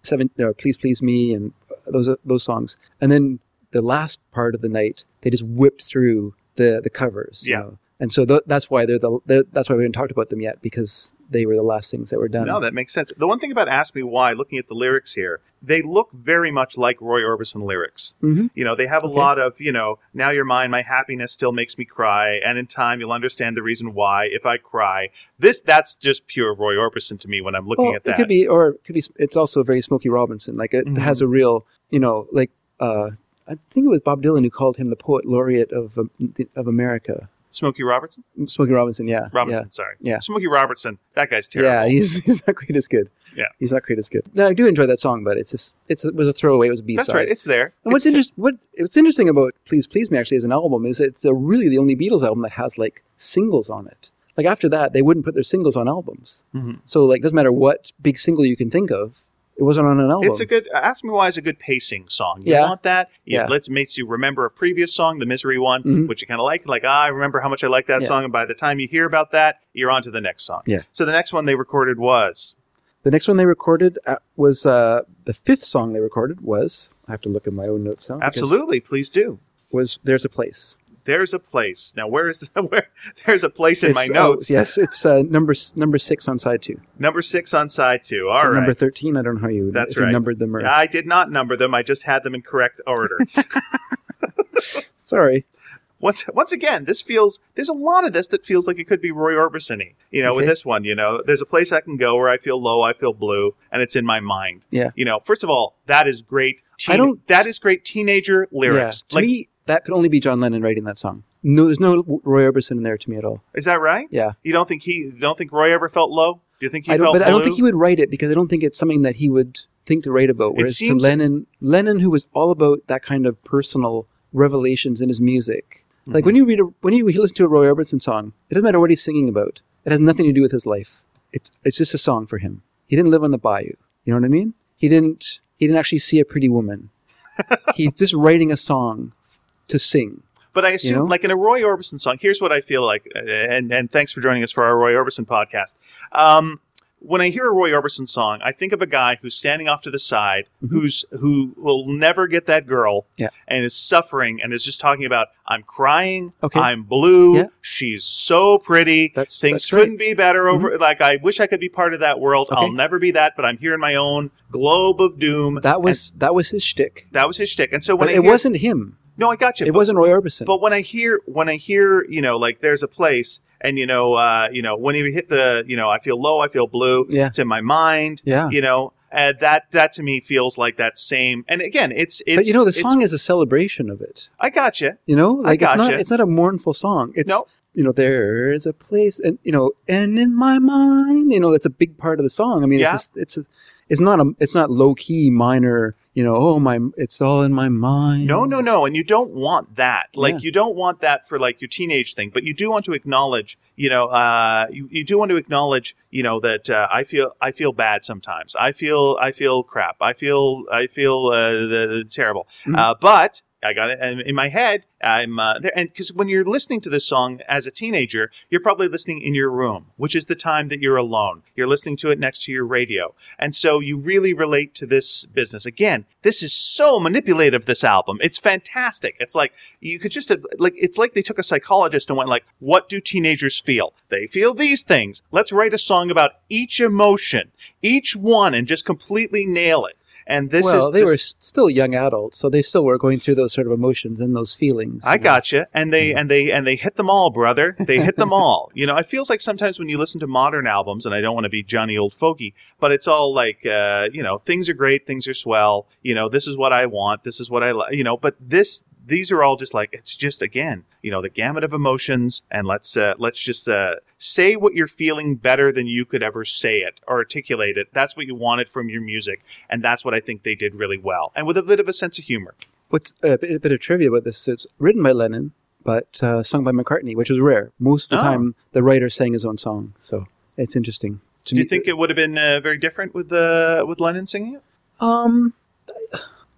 seven uh, please please me and those those songs, and then the last part of the night they just whipped through the the covers. you Yeah. know. And so th- that's why they're the they're, that's why we haven't talked about them yet because they were the last things that were done. No, that makes sense. The one thing about Ask Me Why, looking at the lyrics here, they look very much like Roy Orbison lyrics. Mhm. You know, they have a Okay. lot of, you know, now you're mine, my happiness still makes me cry, and in time you'll understand the reason why if I cry. This, that's just pure Roy Orbison to me when I'm looking Well, at that. it could be, or it could be. It's also very Smokey Robinson. Like it Mhm. has a real, you know, like uh, I think it was Bob Dylan who called him the poet laureate of um, of America. Smokey Robertson? Smokey Robinson, yeah, Robinson, sorry. Yeah. Smokey Robertson, that guy's yeah, terrible. yeah. He's he's not quite as good. Yeah. he's not quite as good. No, I do enjoy that song, but it's just it's it was a throwaway. It was a B-side. That's right, it's there. And what's It's- interest, what what's interesting about Please Please Me actually as an album is it's a really the only Beatles album that has like singles on it. Like after that, they wouldn't put their singles on albums. Mhm. So like doesn't matter what big single you can think of, it wasn't on an album. It's a good. Ask me why is a good pacing song. You Yeah. want that? It Yeah. lets makes you remember a previous song, the misery one, Mhm. which you kind of like. Like ah, I remember how much I like that Yeah. song, and by the time you hear about that, you're on to the next song. Yeah. So the next one they recorded was The next one they recorded uh, was uh, the fifth song they recorded was I have to look at my own notes now. absolutely. Please do. was "There's a Place." There's a place. Now where is where? There's a place in It's- my oh, notes. yes, it's uh, number number six on side two. Number six on side two. All So right. Number thirteen. I don't know how you That's if you right. numbered them or I did not number them. I just had them in correct order. sorry. once once again, this feels there's a lot of this that feels like it could be Roy Orbison-y. You know, with this one, you know, there's a place I can go where I feel low, I feel blue, and it's in my mind. Yeah. You know, first of all, that is great. I don't- That is great teenager lyrics. Yeah. To Like, me, that could only be John Lennon writing that song. No, there's no Roy Orbison in there to me at all. is that right? Yeah, You don't think he? You don't think Roy ever felt low? Do you think he I don't, felt but I don't think he would write it because I don't think it's something that he would think to write about. Whereas to Lennon, Lennon, who was all about that kind of personal revelations in his music. Like Mm-hmm. when you read a, when you listen to a Roy Orbison song, it doesn't matter what he's singing about. It has nothing to do with his life. it's it's just a song for him. He didn't live on the bayou. You know what I mean? He didn't he didn't actually see a pretty woman. He's just writing a song to sing. But I assume, know? like in a Roy Orbison song, here's what I feel like, uh, and and thanks for joining us for our Roy Orbison podcast. Um, when I hear a Roy Orbison song, I think of a guy who's standing off to the side, who's who will never get that girl, Mm-hmm. Yeah. and is suffering, and is just talking about, "I'm crying, Okay. I'm blue, Yeah. she's so pretty, That's- things that's right. Mm-hmm. couldn't be better over. Like I wish I could be part of that world. Okay. I'll never be that, but I'm here in my own globe of doom." That was that was his shtick. That was his shtick, and so when But it hear- wasn't him. No, I got you. It but- wasn't Roy Orbison. but when I hear when I hear you know like there's a place and you know uh, you know when you hit the you know I feel low I feel blue Yeah. it's in my mind Yeah. you know uh, that that to me feels like that same and again it's it's but you know, the song is a celebration of it. I got you You know, like it's not it's not a mournful song. It's No. you know, there is a place, and you know, and in my mind, you know, that's a big part of the song. I mean, Yeah. it's just, it's a, it's not a it's not low key minor. You know, oh my, it's all in my mind. no no no and you don't want that like Yeah. you don't want that for like your teenage thing but you do want to acknowledge you know uh, you, you do want to acknowledge you know that uh, I feel I feel bad sometimes I feel I feel crap I feel I feel uh, the, the terrible Mhm. uh, but I got it in in my head. I'm uh, there, and because when you're listening to this song as a teenager, you're probably listening in your room, which is the time that you're alone. You're listening to it next to your radio, and so you really relate to this business. Again, this is so manipulative. This album, it's fantastic. It's like you could just have, like it's like they took a psychologist and went like, "What do teenagers feel? They feel these things. Let's write a song about each emotion, each one, and just completely nail it." And this well, is they this- were still young adults, so they still were going through those sort of emotions and those feelings. I you know. gotcha. And they and they and they hit them all, brother. They hit them all. You know, it feels like sometimes when you listen to modern albums, and I don't want to be Johnny Old Fogey, but it's all like, uh, you know, things are great, things are swell. You know, this is what I want, this is what I like. You know, but this. These are all just like it's just again, you know, the gamut of emotions, and let's uh, let's just uh, say what you're feeling better than you could ever say it or articulate it. That's what you wanted from your music, and that's what I think they did really well, and with a bit of a sense of humor. What's a bit, a bit of trivia about this? It's written by Lennon, but uh, sung by McCartney, which was rare. Most of the Oh. time, the writer sang his own song, so it's interesting. To Do you think it would have been uh, very different with uh, with Lennon singing it? Um,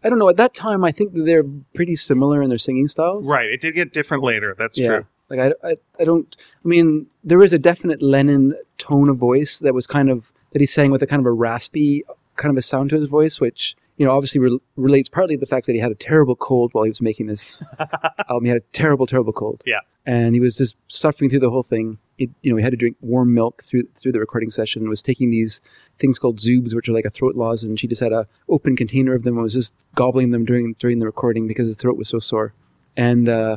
I don't know. At that time, I think they're pretty similar in their singing styles. Right. It did get different later. That's yeah. true. Like I, I, I don't. I mean, there is a definite Lennon tone of voice that was kind of that he sang with a kind of a raspy kind of a sound to his voice, which you know obviously re- relates partly to the fact that he had a terrible cold while he was making this album. He had a terrible, terrible cold. Yeah. and he was just suffering through the whole thing. It, you know, he had to drink warm milk through through the recording session. Was taking these things called Zubes, which are like a throat lozenge. He just had a open container of them and was just gobbling them during during the recording because his throat was so sore. And uh,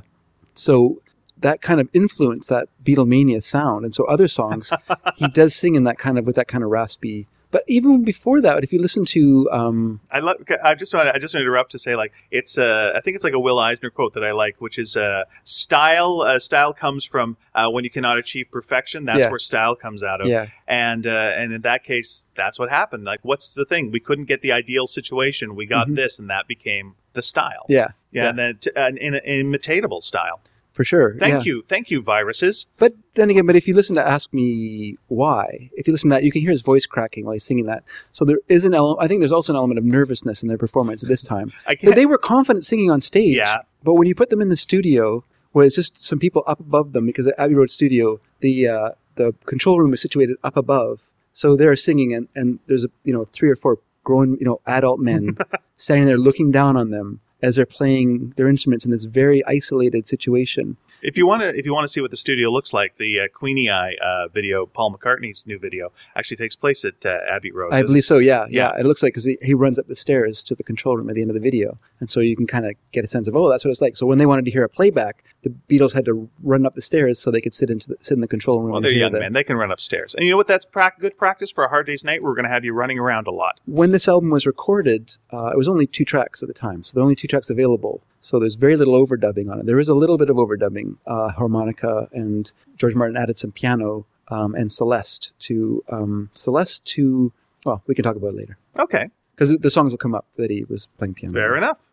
so that kind of influenced that Beatlemania sound. And so other songs, he does sing in that kind of with that kind of raspy. But even before that, if you listen to um, I love. I just want. I just want to interrupt to say like it's. Uh, I think it's like a Will Eisner quote that I like, which is uh, style. Uh, style comes from uh, when you cannot achieve perfection. That's Yeah. where style comes out of. yeah, And uh, and in that case, that's what happened. Like, what's the thing? We couldn't get the ideal situation. We got Mhm. this, and that became the style. yeah, Yeah, and then t- an, an imitatable style. For sure. Thank yeah. you, thank you, viruses. But then again, but if you listen to Ask Me Why, if you listen to that, you can hear his voice cracking while he's singing that. So there is an element, I think there's also an element of nervousness in their performance this time. I can't. they were confident singing on stage. Yeah. But when you put them in the studio, where it's just some people up above them, because at Abbey Road Studio, the uh, the control room is situated up above, so they're singing, and, and there's a you know three or four grown you know adult men standing there looking down on them as they're playing their instruments in this very isolated situation. If you want to, if you want to see what the studio looks like, the uh, Queenie Eye uh, video, Paul McCartney's new video, actually takes place at uh, Abbey Road. I believe so. Yeah, Yeah. yeah. It looks like because he, he runs up the stairs to the control room at the end of the video, and so you can kind of get a sense of oh, that's what it's like. So when they wanted to hear a playback, the Beatles had to run up the stairs so they could sit into the, sit in the control room. Well, they're young men; they can run upstairs. And you know what? That's prac- good practice for a hard day's night. We're going to have you running around a lot. When this album was recorded, uh, it was only two tracks at the time, so there are only two tracks available. So there's very little overdubbing on it. There is a little bit of overdubbing, uh, harmonica, and George Martin added some piano um, and Celeste to um, Celeste to. Well, we can talk about it later Okay, because the songs will come up that he was playing piano. fair enough.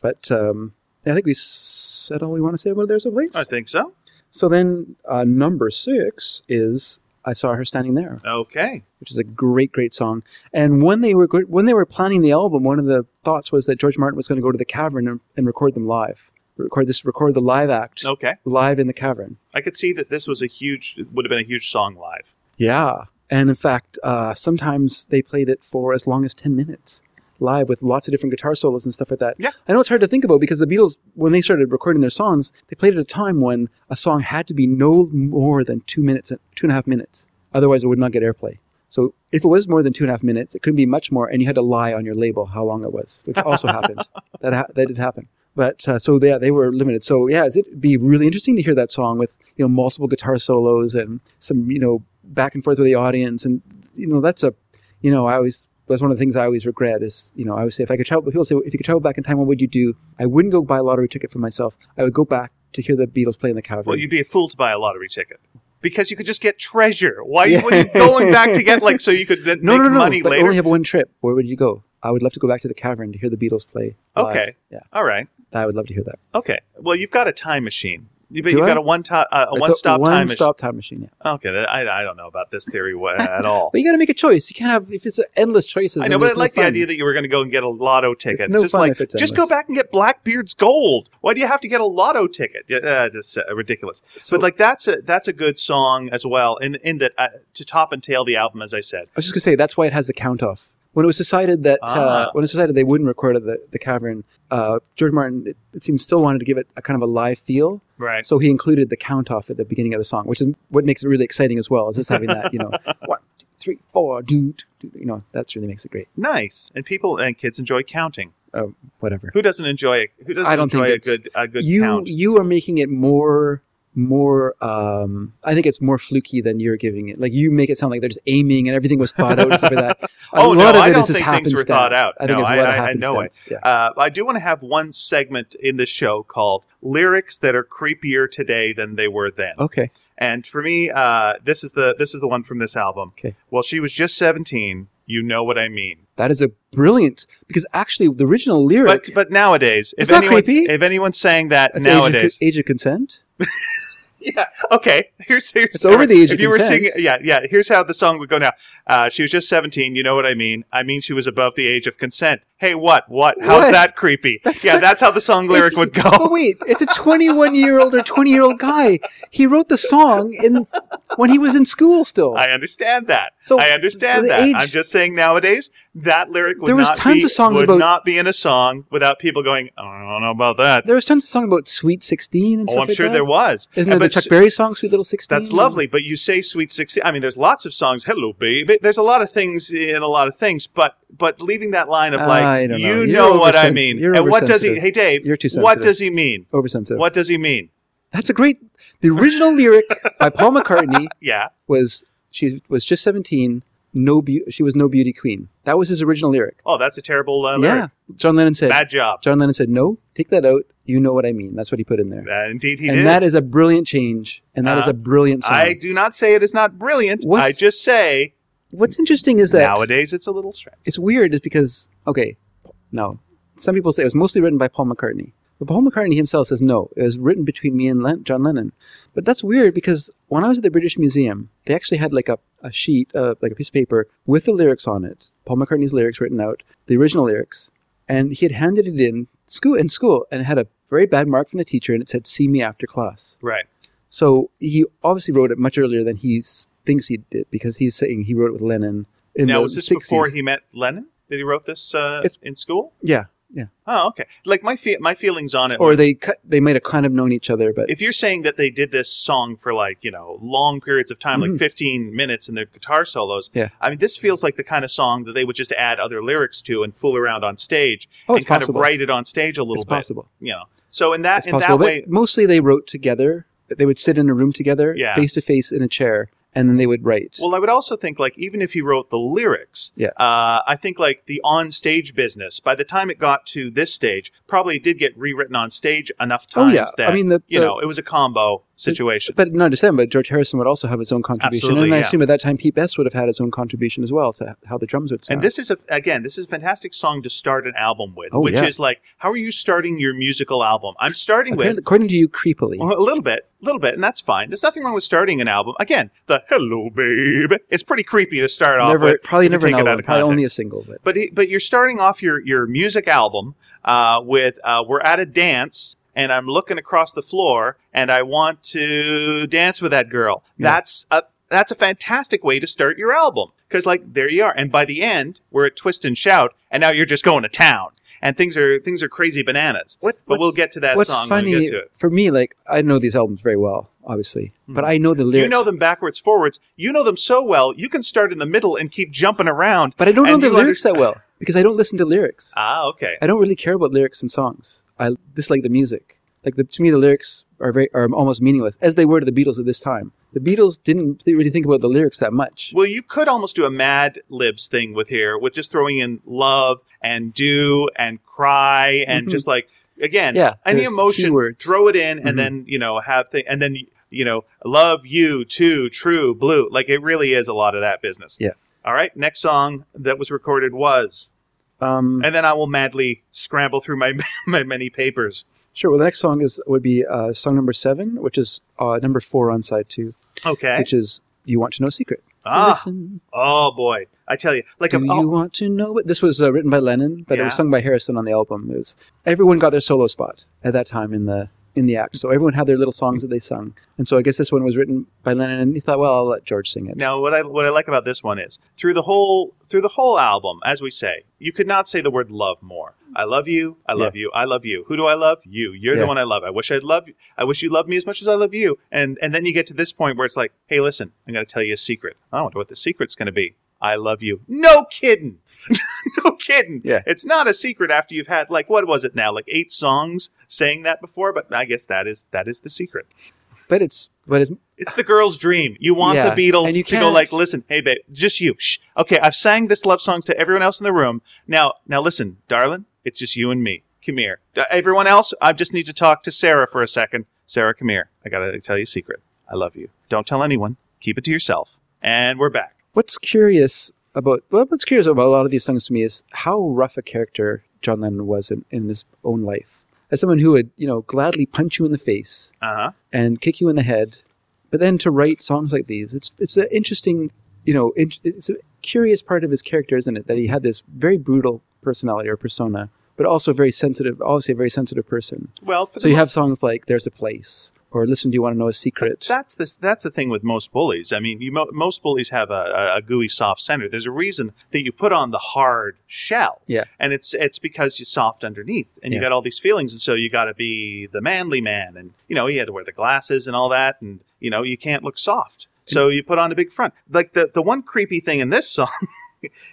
But um, I think we said all we want to say about There's a Place. I think so. So then uh, number six is I saw her standing there, Okay. which is a great, great song. And when they were when they were planning the album, one of the thoughts was that George Martin was going to go to the cavern and, and record them live, record this, record the live act Okay. live in the cavern. I could see that this was a huge, would have been a huge song live. Yeah, and in fact, uh, sometimes they played it for as long as ten minutes live with lots of different guitar solos and stuff like that. Yeah. I know it's hard to think about because the Beatles, when they started recording their songs, they played at a time when a song had to be no more than two minutes, two and a half minutes. Otherwise, it would not get airplay. So if it was more than two and a half minutes, it couldn't be much more, and you had to lie on your label how long it was, which also happened. That ha- that did happen. But uh, so yeah, they were limited. So yeah, it'd be really interesting to hear that song with you know multiple guitar solos and some you know back and forth with the audience, and you know that's a you know I always that's one of the things I always regret is you know I always say if I could travel people say if you could travel back in time what would you do? I wouldn't go buy a lottery ticket for myself. I would go back to hear the Beatles play in the cavern. Well, you'd be a fool to buy a lottery ticket because you could just get treasure. Why Yeah. were you going back to get like so you could then no, make no, no, money but later? only have one trip. Where would you go? I would love to go back to the cavern to hear the Beatles play. live. Okay. Yeah, All right. I would love to hear that. Okay. Well, you've got a time machine. You, but you've got a one to, uh, a one stop time machine. One-stop time machine. Yeah. Okay, I, I don't know about this theory at all. But you got to make a choice. You can't have if it's endless choices. I know, but I no like the fun. idea that you were going to go and get a lotto ticket. It's, no just fun like if it's just go back and get Blackbeard's gold. Why do you have to get a lotto ticket? Yeah, uh, just uh, ridiculous. So- but like that's a that's a good song as well. In in that uh, to top and tail the album, as I said. I was just gonna say that's why it has the count off. When it was decided that Ah. uh, when it was decided they wouldn't record at the, the cavern, uh, George Martin it, it seems still wanted to give it a kind of a live feel, Right. so he included the count off at the beginning of the song, which is what makes it really exciting as well. Is just having that you know one, two, three, four, do, do, you know that's really makes it great. Nice. And people and kids enjoy counting. Uh, whatever. Who doesn't enjoy it? who doesn't I don't enjoy think a good a good you count? you are making it more more um i think it's more fluky than you're giving it like you make it sound like they're just aiming and everything was thought out and stuff like that a Oh, no, lot of I don't is just think things were thought out. i think No, it's a I- lot of I- I know it. yeah Uh, I do want to have one segment in the show called "Lyrics that are creepier today than they were then." okay And for me, uh, this is the this is the one from this album. Okay. Well, she was just seventeen. You know what I mean. that is a brilliant because actually the original lyric But but nowadays, if anyone creepy. if anyone's saying that that's age of, nowadays, age of consent yeah, okay. Here's here's It's over the age If of you were consent. singing, yeah, yeah. Here's how the song would go now. Uh, she was just seventeen. You know what I mean? I mean she was above the age of consent. Hey, what? What? How's What? that creepy? That's yeah, not- that's how the song lyric If- would go. oh wait it's a 21 year old or 20 year old guy he wrote the song in when he was in school still I understand that. So, I understand that. age- I'm just saying nowadays that lyric would There was not tons be, of songs would about- not be in a song without people going, I don't know about that. there was tons of songs about sweet 16 and Oh, stuff I'm like sure that. there was. Isn't there the Chuck Berry song, Sweet Little 16? That's lovely, but you say "Sweet 16." I mean, there's lots of songs. Hello, baby. There's a lot of things in a lot of things, but but leaving that line of like, I don't know. you You're know what I mean, You're and what does he? Hey, Dave, You're too sensitive. what does he mean? Oversensitive. What does he mean? That's a great. The original lyric by Paul McCartney Yeah, was she was just 17. No, beau- she was no beauty queen. That was his original lyric. Oh, that's a terrible uh, yeah. John Lennon said. Bad job. John Lennon said, "No, take that out. You know what I mean." That's what he put in there. Uh, indeed, he and did. that is a brilliant change, and that is Uh, a brilliant song. I do not say it is not brilliant. What's- I just say What's interesting is that nowadays it's a little strange. it's weird is because okay, no, some people say it was mostly written by Paul McCartney, but Paul McCartney himself says no, it was written between me and Len- John Lennon. But that's weird because when I was at the British Museum, they actually had like a, a sheet, uh, like a piece of paper with the lyrics on it, Paul McCartney's lyrics written out, the original lyrics, and he had handed it in school in school and it had a very bad mark from the teacher and it said "See me after class." Right. So he obviously wrote it much earlier than he thinks he did because he's saying he wrote it with Lennon. In now, was this 60s. before he met Lennon? Did he wrote this uh, It's- in school? Yeah, yeah. Oh, okay. Like my fe- my feelings on it. Or they cut, they might have kind of known each other, but if you're saying that they did this song for like you know long periods of time, like Mhm. 15 minutes in their guitar solos, Yeah. I mean this feels like the kind of song that they would just add other lyrics to and fool around on stage Oh, and it's kind possible. of write it on stage a little it's bit. possible. You know, so in that It's in possible. that But way, mostly they wrote together. They would sit in a room together, Yeah. face to face in a chair, and then they would write. well, I would also think like even if he wrote the lyrics, Yeah. uh, I think like the on stage business by the time it got to this stage, probably did get rewritten on stage enough Oh, times yeah. that I mean, the- you the- know it was a combo. Situation. But not just them, but George Harrison would also have his own contribution. Absolutely, and I yeah. assume at that time Pete Best would have had his own contribution as well to how the drums would sound. And this is a, again, this is a fantastic song to start an album with, Oh, which yeah. is like, how are you starting your musical album? I'm starting with according to you, creepily. Well, a little bit, a little bit, and that's fine. There's nothing wrong with starting an album. Again, the "Hello, Babe" it's pretty creepy to start off never, with. probably never an album, probably only a single. But But but you're starting off your your music album uh, with uh, "We're at a dance." And I'm looking across the floor, and I want to dance with that girl. Yeah. That's a that's a fantastic way to start your album because, like, there you are. And by the end, we're at twist and shout, and now you're just going to town, and things are things are crazy bananas. What- but we'll get to that what's song funny when we get to it. for me, like I know these albums very well, obviously, hmm. but I know the lyrics. You know them backwards, forwards. You know them so well, you can start in the middle and keep jumping around. but I don't know the lyrics under- that well because I don't listen to lyrics. Ah, okay. I don't really care about lyrics and songs. I dislike the music. Like the, to me, the lyrics are very are almost meaningless, as they were to the Beatles at this time. The Beatles didn't really think about the lyrics that much. Well, you could almost do a Mad Libs thing with here, with just throwing in love and do and cry and Mhm. just like again, Yeah, any emotion, throw it in, and then you know have thing, and then you know love you too, true blue. Like it really is a lot of that business. Yeah. All right. Next song that was recorded was, Um, and then I will madly scramble through my my many papers. sure. Well, the next song is would be uh, song number seven, which is uh, number four on side two, Okay. which is "You Want to Know a Secret." Ah. Listen, Oh boy, I tell you, like do a, you oh, want to know it? This was uh, written by Lennon, but it was sung by Harrison on the album. It was everyone got their solo spot at that time in the in the act, so everyone had their little songs that they sung. And so I guess this one was written by Lennon, and he thought, well, I'll let George sing it. now what I what I like about this one is through the whole through the whole album, as we say, you could not say the word love more. I love you. I love you. I love you. Who do I love? You. You're Yeah. the one I love. I wish I'd love you. I wish you loved me as much as I love you. And and then you get to this point where it's like, hey, listen, I'm going to tell you a secret. I wonder what the secret's going to be. I love you. No kidding. no kidding. Yeah. It's not a secret after you've had like what was it now? Like eight songs saying that before, but I guess that is that is the secret. But it's but it's It's the girl's dream. You want Yeah, the Beatle and you to go like, listen, hey babe, just you. Shh. Okay, I've sang this love song to everyone else in the room. Now, now listen, darling, it's just you and me. Come here. Uh, everyone else, I just need to talk to Sarah for a second. Sarah, come here. I gotta tell you a secret. I love you. Don't tell anyone. Keep it to yourself. And we're back. what's curious about well, what's curious about a lot of these songs to me is how rough a character John Lennon was in, in his own life. As someone who would you know gladly punch you in the face Uh huh. and kick you in the head, but then to write songs like these, it's it's an interesting you know in, it's a curious part of his character, isn't it? That he had this very brutal personality or persona, but also very sensitive, obviously a very sensitive person. Well, for So you have songs like "There's a Place" or "Listen, Do You Want to Know a Secret?" That's the that's the thing with most bullies. I mean, you mo- most bullies have a, a, gooey, soft center. There's a reason that you put on the hard shell. Yeah. and it's it's because you're soft underneath, and you got all these feelings, and so you got to be the manly man, and you know he had to wear the glasses and all that, and you know you can't look soft, so you put on a big front. Like the the one creepy thing in this song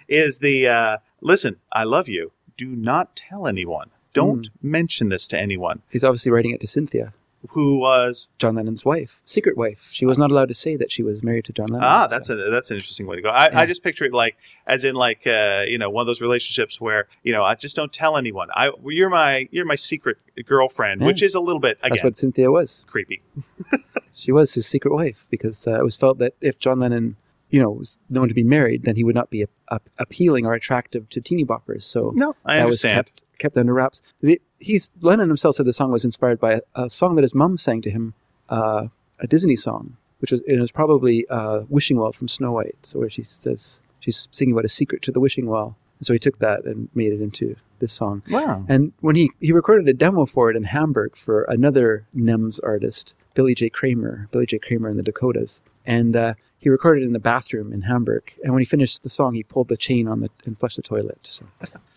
is the uh, listen, I love you. Do not tell anyone. Don't Hmm. mention this to anyone. He's obviously writing it to Cynthia. Who was John Lennon's wife, secret wife. She was not allowed to say that she was married to John Lennon. Ah, so- that's a that's an interesting way to go. I, Yeah. I just picture it like as in like uh, you know one of those relationships where you know I just don't tell anyone. I you're my you're my secret girlfriend, Yeah. which is a little bit that's what Cynthia was. creepy. She was his secret wife because uh, it was felt that if John Lennon, you know, was known to be married, then he would not be a, a, appealing or attractive to teeny boppers. So No, I that was understand. kept kept under wraps. The, he's Lennon himself said the song was inspired by a, a song that his mum sang to him, uh, a Disney song, which was it was probably uh, "Wishing Well" from Snow White, so where she says she's singing about a secret to the wishing well, and so he took that and made it into this song. Wow. And when he, he recorded a demo for it in Hamburg for another NEMS artist, Billy J. Kramer, Billy J. Kramer in the Dakotas. And uh, he recorded it in the bathroom in Hamburg. And when he finished the song, he pulled the chain on the and flushed the toilet. So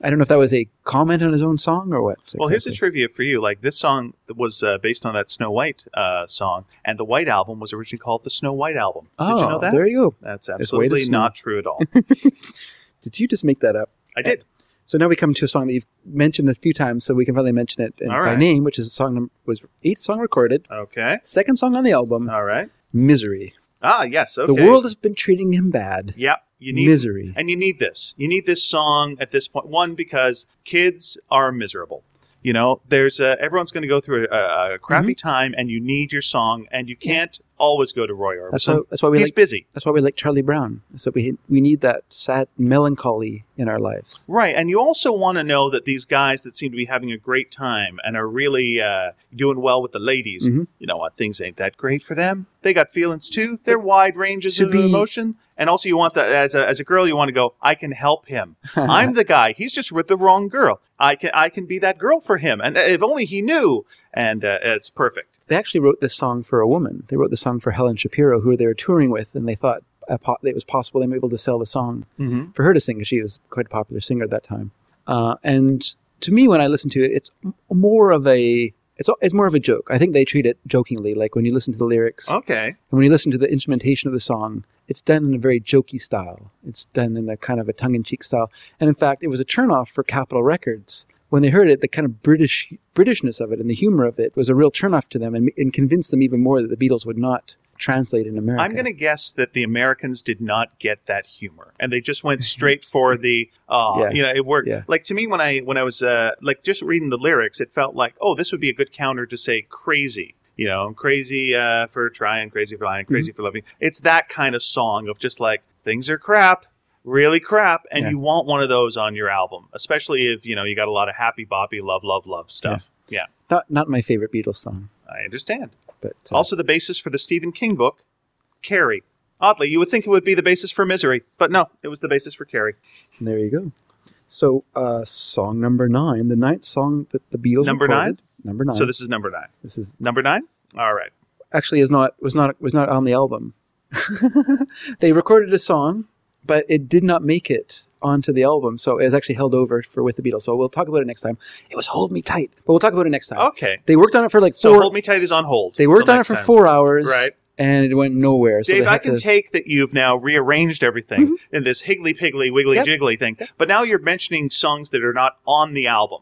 I don't know if that was a comment on his own song or what. Well, here's a trivia for you. Like this song was uh, based on that Snow White uh, song, and the White album was originally called the Snow White album. Oh, Did you know that? there you go. That's There's way to absolutely not true at all. Did you just make that up? I did. So now we come to a song that you've mentioned a few times, so we can finally mention it in, All by name, which is a song was eighth song recorded, Okay. second song on the album, All right. "Misery." Ah, yes. Okay. The world has been treating him bad. Yep. You need Misery. And you need this. You need this song at this point. One, because kids are miserable. You know, there's uh, everyone's going to go through a, a crappy Mm-hmm. time, and you need your song, and you can't always go to Roy That's Orbison. why, that's why we He's like busy, that's why we like Charlie Brown. So we we need that sad melancholy in our lives. right? And you also want to know that these guys that seem to be having a great time and are really uh, doing well with the ladies. Mhm. You know what? Things ain't that great for them. They got feelings too. They're wide ranges of be- emotion, and also you want that as a as a girl, you want to go. I can help him. I'm the guy. He's just with the wrong girl. I can I can be that girl for him, and if only he knew. And uh, it's perfect. They actually wrote this song for a woman. They wrote the song for Helen Shapiro, who they were touring with, and they thought it was possible they might be able to sell the song Mm-hmm. for her to sing, 'cause she was quite a popular singer at that time. Uh, and to me, when I listen to it, it's more of a it's it's more of a joke. I think they treat it jokingly, like when you listen to the lyrics Okay. and when you listen to the instrumentation of the song, it's done in a very jokey style. It's done in a kind of a tongue-in-cheek style. And in fact, it was a turnoff for Capitol Records. When they heard it, the kind of British Britishness of it and the humor of it was a real turnoff to them and, and convinced them even more that the Beatles would not translate in America. I'm going to guess that the Americans did not get that humor, and they just went straight for the, oh, Yeah. you know, it worked. Yeah. Like to me, when I when I was uh, like just reading the lyrics, it felt like, oh, this would be a good counter to say crazy. You know, crazy uh, for trying, crazy for lying, crazy Mm-hmm. for loving. It's that kind of song of just like things are crap, really crap, and Yeah. you want one of those on your album, especially if you know you got a lot of happy boppy love, love, love stuff. Yeah, not not my favorite Beatles song, I understand. but uh, Also, the basis for the Stephen King book, Carrie. Oddly, you would think it would be the basis for Misery, but no, it was the basis for Carrie. there you go. So, uh, song number nine, the ninth song that the Beatles Number recorded, number nine. So this is number nine. this is Number nine. All right. actually is not was not was not on the album. they recorded a song, but it did not make it onto the album, so it was actually held over for with the Beatles. So we'll talk about it next time. It was "Hold Me Tight," but we'll talk about it next time. Okay. They worked on it for like four. So hold me tight is on hold. they worked on it for time. four hours, Right. And it went nowhere. So Dave, I can to, take that you've now rearranged everything mm-hmm. in this higgly piggly wiggly Yep. jiggly thing, but now you're mentioning songs that are not on the album.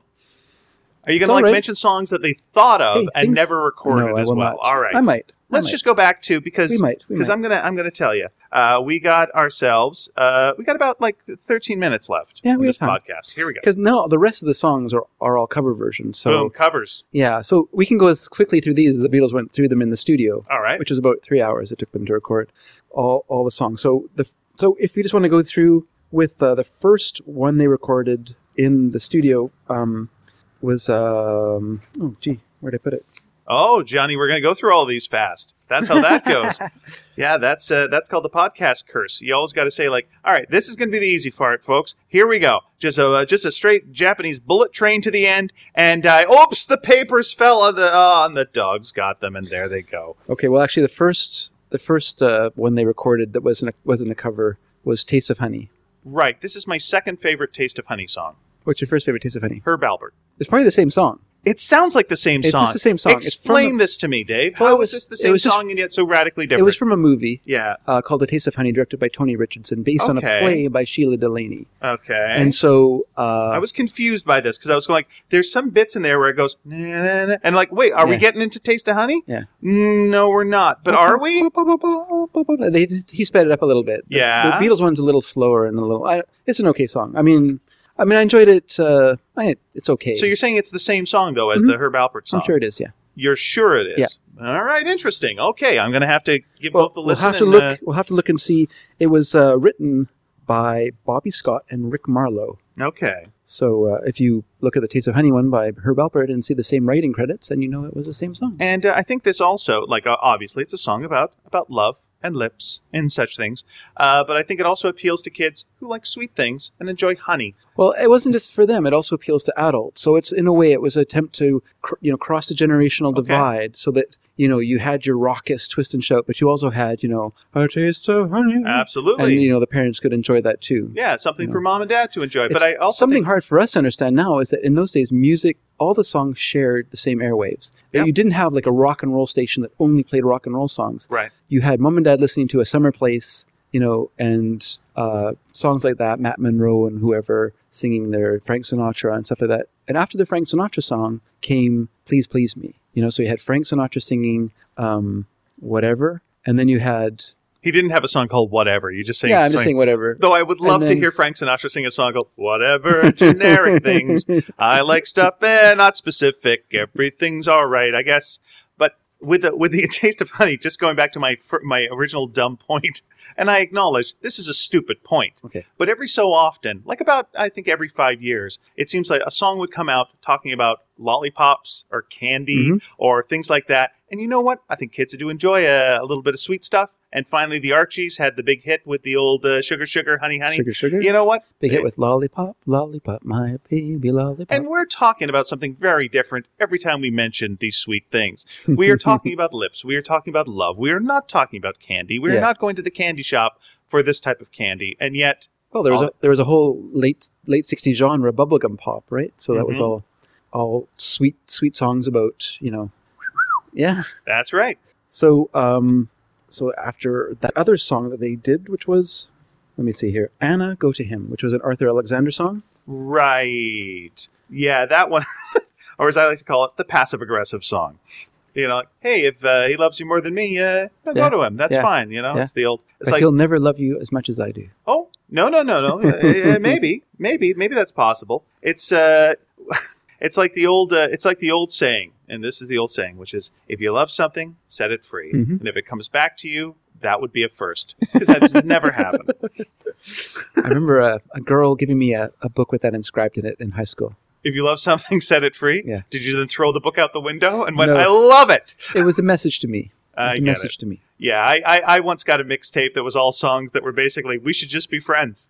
Are you going to like right. mention songs that they thought of Hey, and things- never recorded no, as well? not. All right. I might. I Let's might. just go back to because We we because. I'm gonna I'm gonna tell you uh, we got ourselves uh, we got about like 13 minutes left Yeah, in we this have time. podcast. Here we go. because now the rest of the songs are, are all cover versions. So Boom covers. yeah, so we can go as quickly through these as the Beatles went through them in the studio. All right. which is about three hours it took them to record all all the songs. So the so if you just want to go through with uh, the first one they recorded in the studio um, was um, oh gee where'd I put it? Oh, Johnny, we're gonna go through all these fast. That's how that goes. yeah, that's uh, that's called the podcast curse. You always got to say like, all right, this is gonna be the easy part, folks. Here we go. Just a uh, just a straight Japanese bullet train to the end, and uh, oops, the papers fell on the uh, and the dogs got them, and there they go. Okay, well actually the first the first uh, one they recorded that wasn't a, wasn't a cover was "Taste of Honey." Right. This is my second favorite Taste of Honey song. What's your first favorite "Taste of Honey"? Herb Alpert. It's probably the same song. It sounds like the same It's song. just the same song. It's Explain this to me, Dave. Well, How was- is this the it same was just- song and yet so radically different? It was from a movie yeah. uh, called "The Taste of Honey," directed by Tony Richardson, based on a Okay. play by Shelagh Delaney. Okay. And so uh, I was confused by this because I was going like, there's some bits in there where it goes, "Na, na, na," and like, wait, are we Yeah. getting into Taste of Honey? Yeah. Mm, No, we're not. But are we? They, he sped it up a little bit. The- Yeah. The Beatles one's a little slower and a little. I, it's an okay song. I mean, I mean, I enjoyed it. Uh, I, it's okay. So you're saying it's the same song though as the Herb Alpert song? Mm-hmm. I'm sure it is. Yeah. You're sure it is? Yeah. All right, interesting. Okay, I'm going to have to give Well, both the we'll listen have to and, look. uh, We'll have to look and see. It was uh, written by Bobby Scott and Ric Marlow. okay. So uh, if you look at the Taste of Honey one by Herb Alpert and see the same writing credits, then you know it was the same song. And uh, I think this also, like, uh, obviously, it's a song about about love and lips and such things. Uh, but I think it also appeals to kids who like sweet things and enjoy honey. Well, it wasn't just for them; it also appeals to adults. So it's in a way, it was an attempt to cr- you know cross the generational divide, so that you know you had your raucous twist and shout, but you also had you know a taste of honey, Absolutely. and you know the parents could enjoy that too. yeah, something you for mom and dad to enjoy. But I also something think, hard for us to understand now is that in those days, music, all the songs shared the same airwaves. Yeah. You didn't have like a rock and roll station that only played rock and roll songs. right. You had mom and dad listening to a summer place, you know, and uh, songs like that, Matt Monro and whoever singing their Frank Sinatra and stuff like that. And after the Frank Sinatra song came "Please Please Me," you know, so you had Frank Sinatra singing um, whatever, and then you had He didn't have a song called Whatever. You just saying. yeah, I'm just saying whatever. Though I would love to then- hear Frank Sinatra sing a song called Whatever Generic Things. I like stuff and not specific. Everything's all right, I guess. With the with the taste of honey, just going back to my my original dumb point, and I acknowledge this is a stupid point. Okay. But every so often, like about I think every five years, it seems like a song would come out talking about lollipops or candy Mhm. or things like that. And you know what? I think kids do enjoy a, a little bit of sweet stuff. And finally, the Archies had the big hit with the old uh, sugar, sugar, honey, honey. Sugar, sugar. You know what? Big hit with lollipop, lollipop, my baby lollipop. And we're talking about something very different every time we mention these sweet things. We are talking about lips. We are talking about love. We are not talking about candy. We are Yeah. not going to the candy shop for this type of candy. And yet, well, there was a there was a whole late late '60s genre bubblegum pop, right? So that was Mhm. all all sweet sweet songs about you know, yeah. that's right. So um, so after that other song that they did, which was let me see here, Anna, go to him, which was an Arthur Alexander song. Right. Yeah, that one, or as I like to call it, the passive aggressive song. You know, like, hey, if uh, he loves you more than me, uh, Yeah. go to him. That's Yeah. fine. You know, Yeah. it's the old. It's But like, he'll never love you as much as I do. oh no, no, no, no. Uh, uh, maybe, maybe, maybe that's possible. It's uh, it's like the old. Uh, it's like the old saying, and this is the old saying, which is, if you love something, set it free, Mhm. and if it comes back to you, that would be a first, because that's never happened. I remember a, a girl giving me a, a book with that inscribed in it in high school. If you love something, set it free. Yeah. Did you then throw the book out the window and went, No. I love it? It was a message to me. It was a message it. to me. Yeah, I, I, I once got a mixtape that was all songs that were basically, we should just be friends.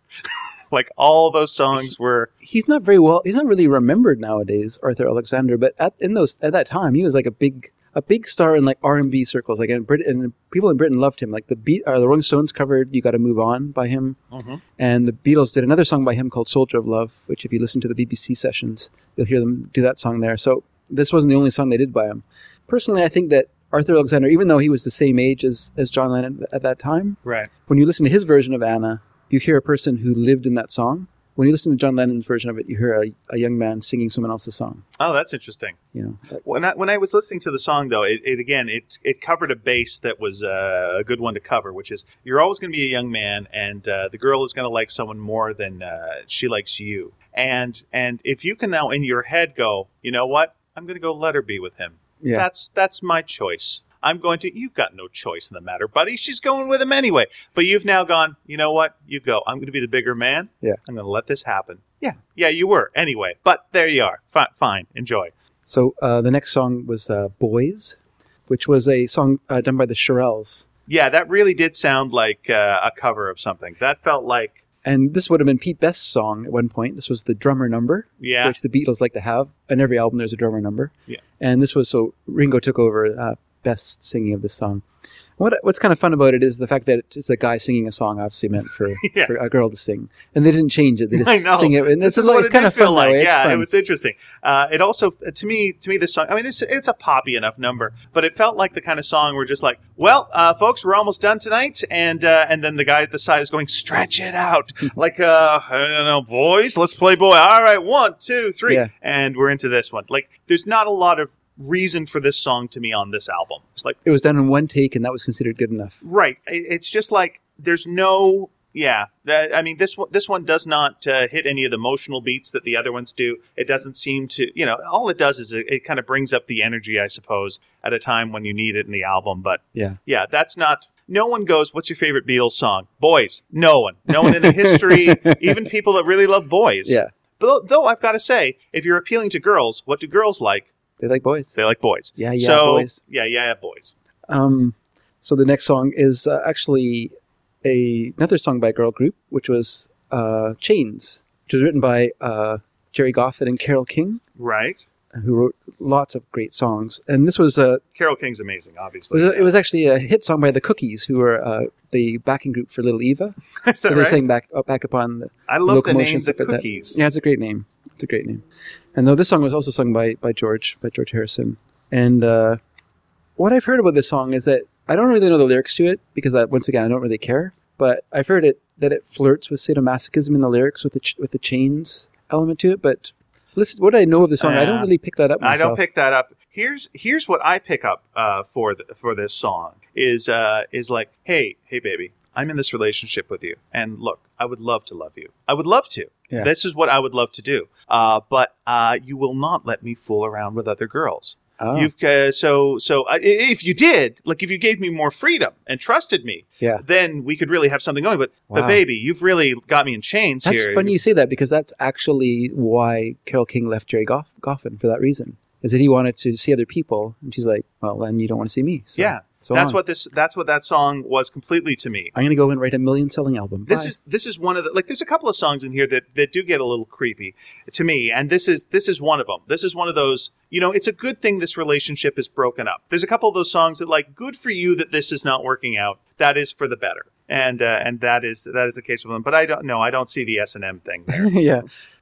Like all those songs were, He's not very well. He's not really remembered nowadays, Arthur Alexander. But at in those at that time, he was like a big a big star in like R and B circles. Like in Britain, and people in Britain loved him. Like the beat, uh, the Rolling Stones covered "You Got to Move On" by him, and the Beatles did another song by him called "Soldier of Love," which if you listen to the BBC sessions, you'll hear them do that song there. So this wasn't the only song they did by him. Personally, I think that Arthur Alexander, even though he was the same age as as John Lennon at that time, right. when you listen to his version of Anna, you hear a person who lived in that song. When you listen to John Lennon's version of it, you hear a, a young man singing someone else's song. Oh, that's interesting. You know, When I, when I was listening to the song, though, it, it again it it covered a base that was uh, a good one to cover, which is you're always going to be a young man, and uh, the girl is going to like someone more than uh, she likes you. And and if you can now in your head go, you know what, I'm going to go let her be with him. yeah, That's that's my choice. I'm going to. You've got no choice in the matter, buddy. She's going with him anyway. But you've now gone. You know what? You go. I'm going to be the bigger man. Yeah. I'm going to let this happen. Yeah. Yeah. You were anyway. But there you are. Fine. Fine. Enjoy. So uh, the next song was uh, "Boys," which was a song uh, done by the Shirelles, Yeah. That really did sound like uh, a cover of something. That felt like. and this would have been Pete Best's song at one point. This was the drummer number, Yeah. which the Beatles like to have. On every album, there's a drummer number. Yeah. And this was so Ringo took over uh, Best's singing of this song. What what's kind of fun about it is the fact that it's a guy singing a song, obviously meant for, Yeah. for a girl to sing, and they didn't change it. They just sing it, and This it's, is like, what it's it kind of fun like. Yeah, fun. it was interesting. Uh, it also, to me, to me, this song. I mean, this it's a poppy enough number, but it felt like the kind of song where just like, well, uh, folks, we're almost done tonight, and uh, and then the guy at the side is going, stretch it out, like, uh, I don't know, boys, let's play boy. All right, one, two, three, Yeah. and we're into this one. Like, there's not a lot of reason for this song to me on this album. It's like, It was done in one take, and that was considered good enough. right, it's just like there's no. Yeah, that, I mean this one. This one does not uh, hit any of the emotional beats that the other ones do. It doesn't seem to, you know, all it does is it, it kind of brings up the energy, I suppose, at a time when you need it in the album. But Yeah. yeah, that's not. No one goes. What's your favorite Beatles song? Boys. No one. No one in the history. even people that really love boys. Yeah, But though I've got to say, if you're appealing to girls, what do girls like? They like boys. They like boys. Yeah, yeah, so, boys. Yeah, yeah, boys. Um, so the next song is uh, actually a another song by a girl group, which was uh, Chains, which was written by uh, Gerry Goffin and Carole King, Right. who wrote lots of great songs. And this was a Carole King's amazing, it obviously. was, a, it was actually a hit song by the Cookies, who were uh, the backing group for Little Eva. Is So they right? sang back up back upon the I love the name The like that. Cookies. Yeah, it's a great name. It's a great name. And though this song was also sung by by George by George Harrison. And uh, what I've heard about this song is that I don't really know the lyrics to it because I, once again I don't really care. But I've heard it that it flirts with sadomasochism in the lyrics with the ch- with the chains element to it. But listen, what I know of the song, I don't Uh, really pick that up. I don't pick that up. here's here's what I pick up uh, for the, for this song is uh, is like, hey, hey, baby, I'm in this relationship with you, and look, I would love to love you. I would love to. Yeah. This is what I would love to do. Uh, but uh, you will not let me fool around with other girls. Oh, You've uh, so so uh, if you did, like if you gave me more freedom and trusted me, yeah. then we could really have something going. But but baby, you've really got me in chains That's here. funny you say that because that's actually why Carole King left Gerry Goff- Goffin for that reason. Is that he wanted to see other people, and she's like, "Well, then you don't want to see me." So, yeah, so that's what this that's what that song was completely to me. I'm going to go and write a million-selling album. This Bye. is this is one of the like. There's a couple of songs in here that that do get a little creepy to me, and this is this is one of them. This is one of those. You know, it's a good thing this relationship is broken up. There's a couple of those songs that like, good for you that this is not working out. That is for the better, and uh, and that is that is the case with them. But I don't know. I don't see the S and M thing there. yeah.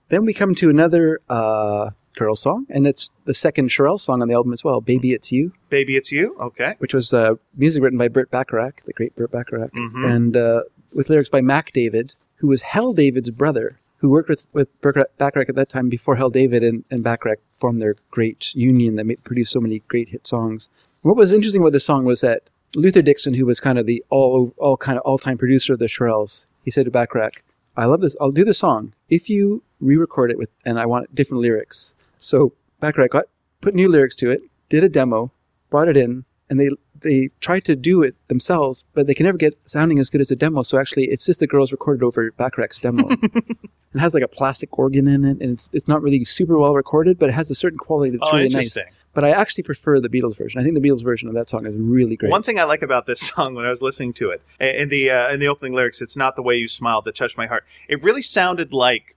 Then we come to another uh, girl song, and it's the second Shirelle song on the album as well, "Baby It's You," Baby, it's you. Okay. which was uh, music written by Burt Bacharach, the great Burt Bacharach, Mhm. and uh, with lyrics by Mack David, who was Hal David's brother, who worked with, with Burt Bacharach at that time before Hal David and, and Bacharach formed their great union that made, produced so many great hit songs. What was interesting about this song was that Luther Dixon, who was kind of the all all kind of all time producer of the Shirelles, he said to Bacharach, "I love this. I'll do the song if you re-record it with, and I want different lyrics." So Bacharach got put new lyrics to it, did a demo, brought it in, and they they tried to do it themselves, but they can never get sounding as good as a demo. So actually, it's just the girls recorded over Bacharach's demo. it has like a plastic organ in it, and it's it's not really super well recorded, but it has a certain quality that's Oh, really nice. But I actually prefer the Beatles version. I think the Beatles version of that song is really great. One thing I like about this song when I was listening to it, in the uh, in the opening lyrics, it's not the way you smiled that touched my heart. It really sounded like,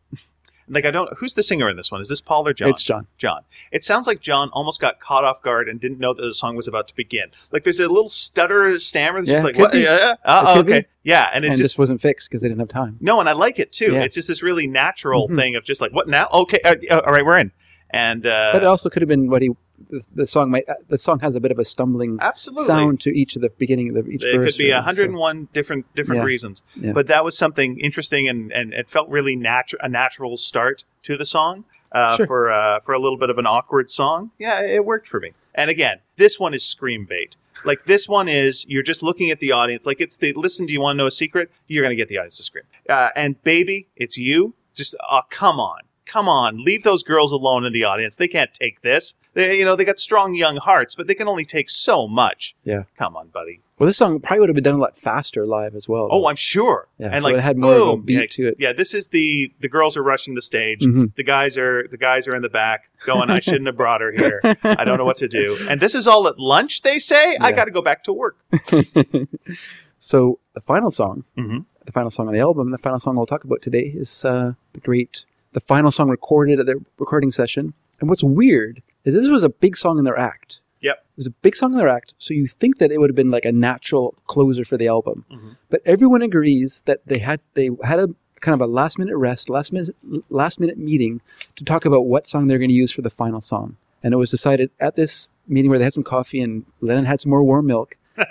like I don't. Who's the singer in this one? Is this Paul or John? It's John. John. It sounds like John almost got caught off guard and didn't know that the song was about to begin. Like there's a little stutter, stammer. That's Yeah, just like what? be. Yeah, yeah. Uh, be. okay, yeah, and it and just this wasn't fixed because they didn't have time. no, and I like it too. Yeah. It's just this really natural Mhm. thing of just like what now? Okay, uh, all right, we're in. And uh, But it also could have been what he. The, the song might. uh, The song has a bit of a stumbling absolutely sound to each of the beginning of the each It verse. could be really, so- 101 different different Yeah. reasons, Yeah. but that was something interesting, and, and it felt really natural a natural start to the song uh, Sure. for uh, for a little bit of an awkward song. Yeah, it worked for me. And again, this one is scream bait. Like this one is you're just looking at the audience. Like it's the listen. Do you want to know a secret? You're going to get the audience to scream. Uh, and baby, it's you. Just oh come on, come on, leave those girls alone in the audience. They can't take this. They you know they got strong young hearts, but they can only take so much. Yeah. Come on, buddy. Well, this song probably would have been done a lot faster live as well. Oh. I'm sure. Yeah, and so like it had more of a beat yeah, to it. Yeah, this is the the girls are rushing the stage. Mhm. The guys are the guys are in the back going, I shouldn't have brought her here. I don't know what to do. And this is all at lunch. They say I got to go back to work. so the final song, hmm the final song on the album, the final song we'll talk about today is uh, the great, the final song recorded at their recording session. And what's weird is this was a big song in their act. Yep. It was a big song in their act, so you think that it would have been like a natural closer for the album. Mhm. But everyone agrees that they had they had a kind of a last minute rest, last minute last minute meeting to talk about what song they're going to use for the final song. And it was decided at this meeting where they had some coffee and Lennon had some more warm milk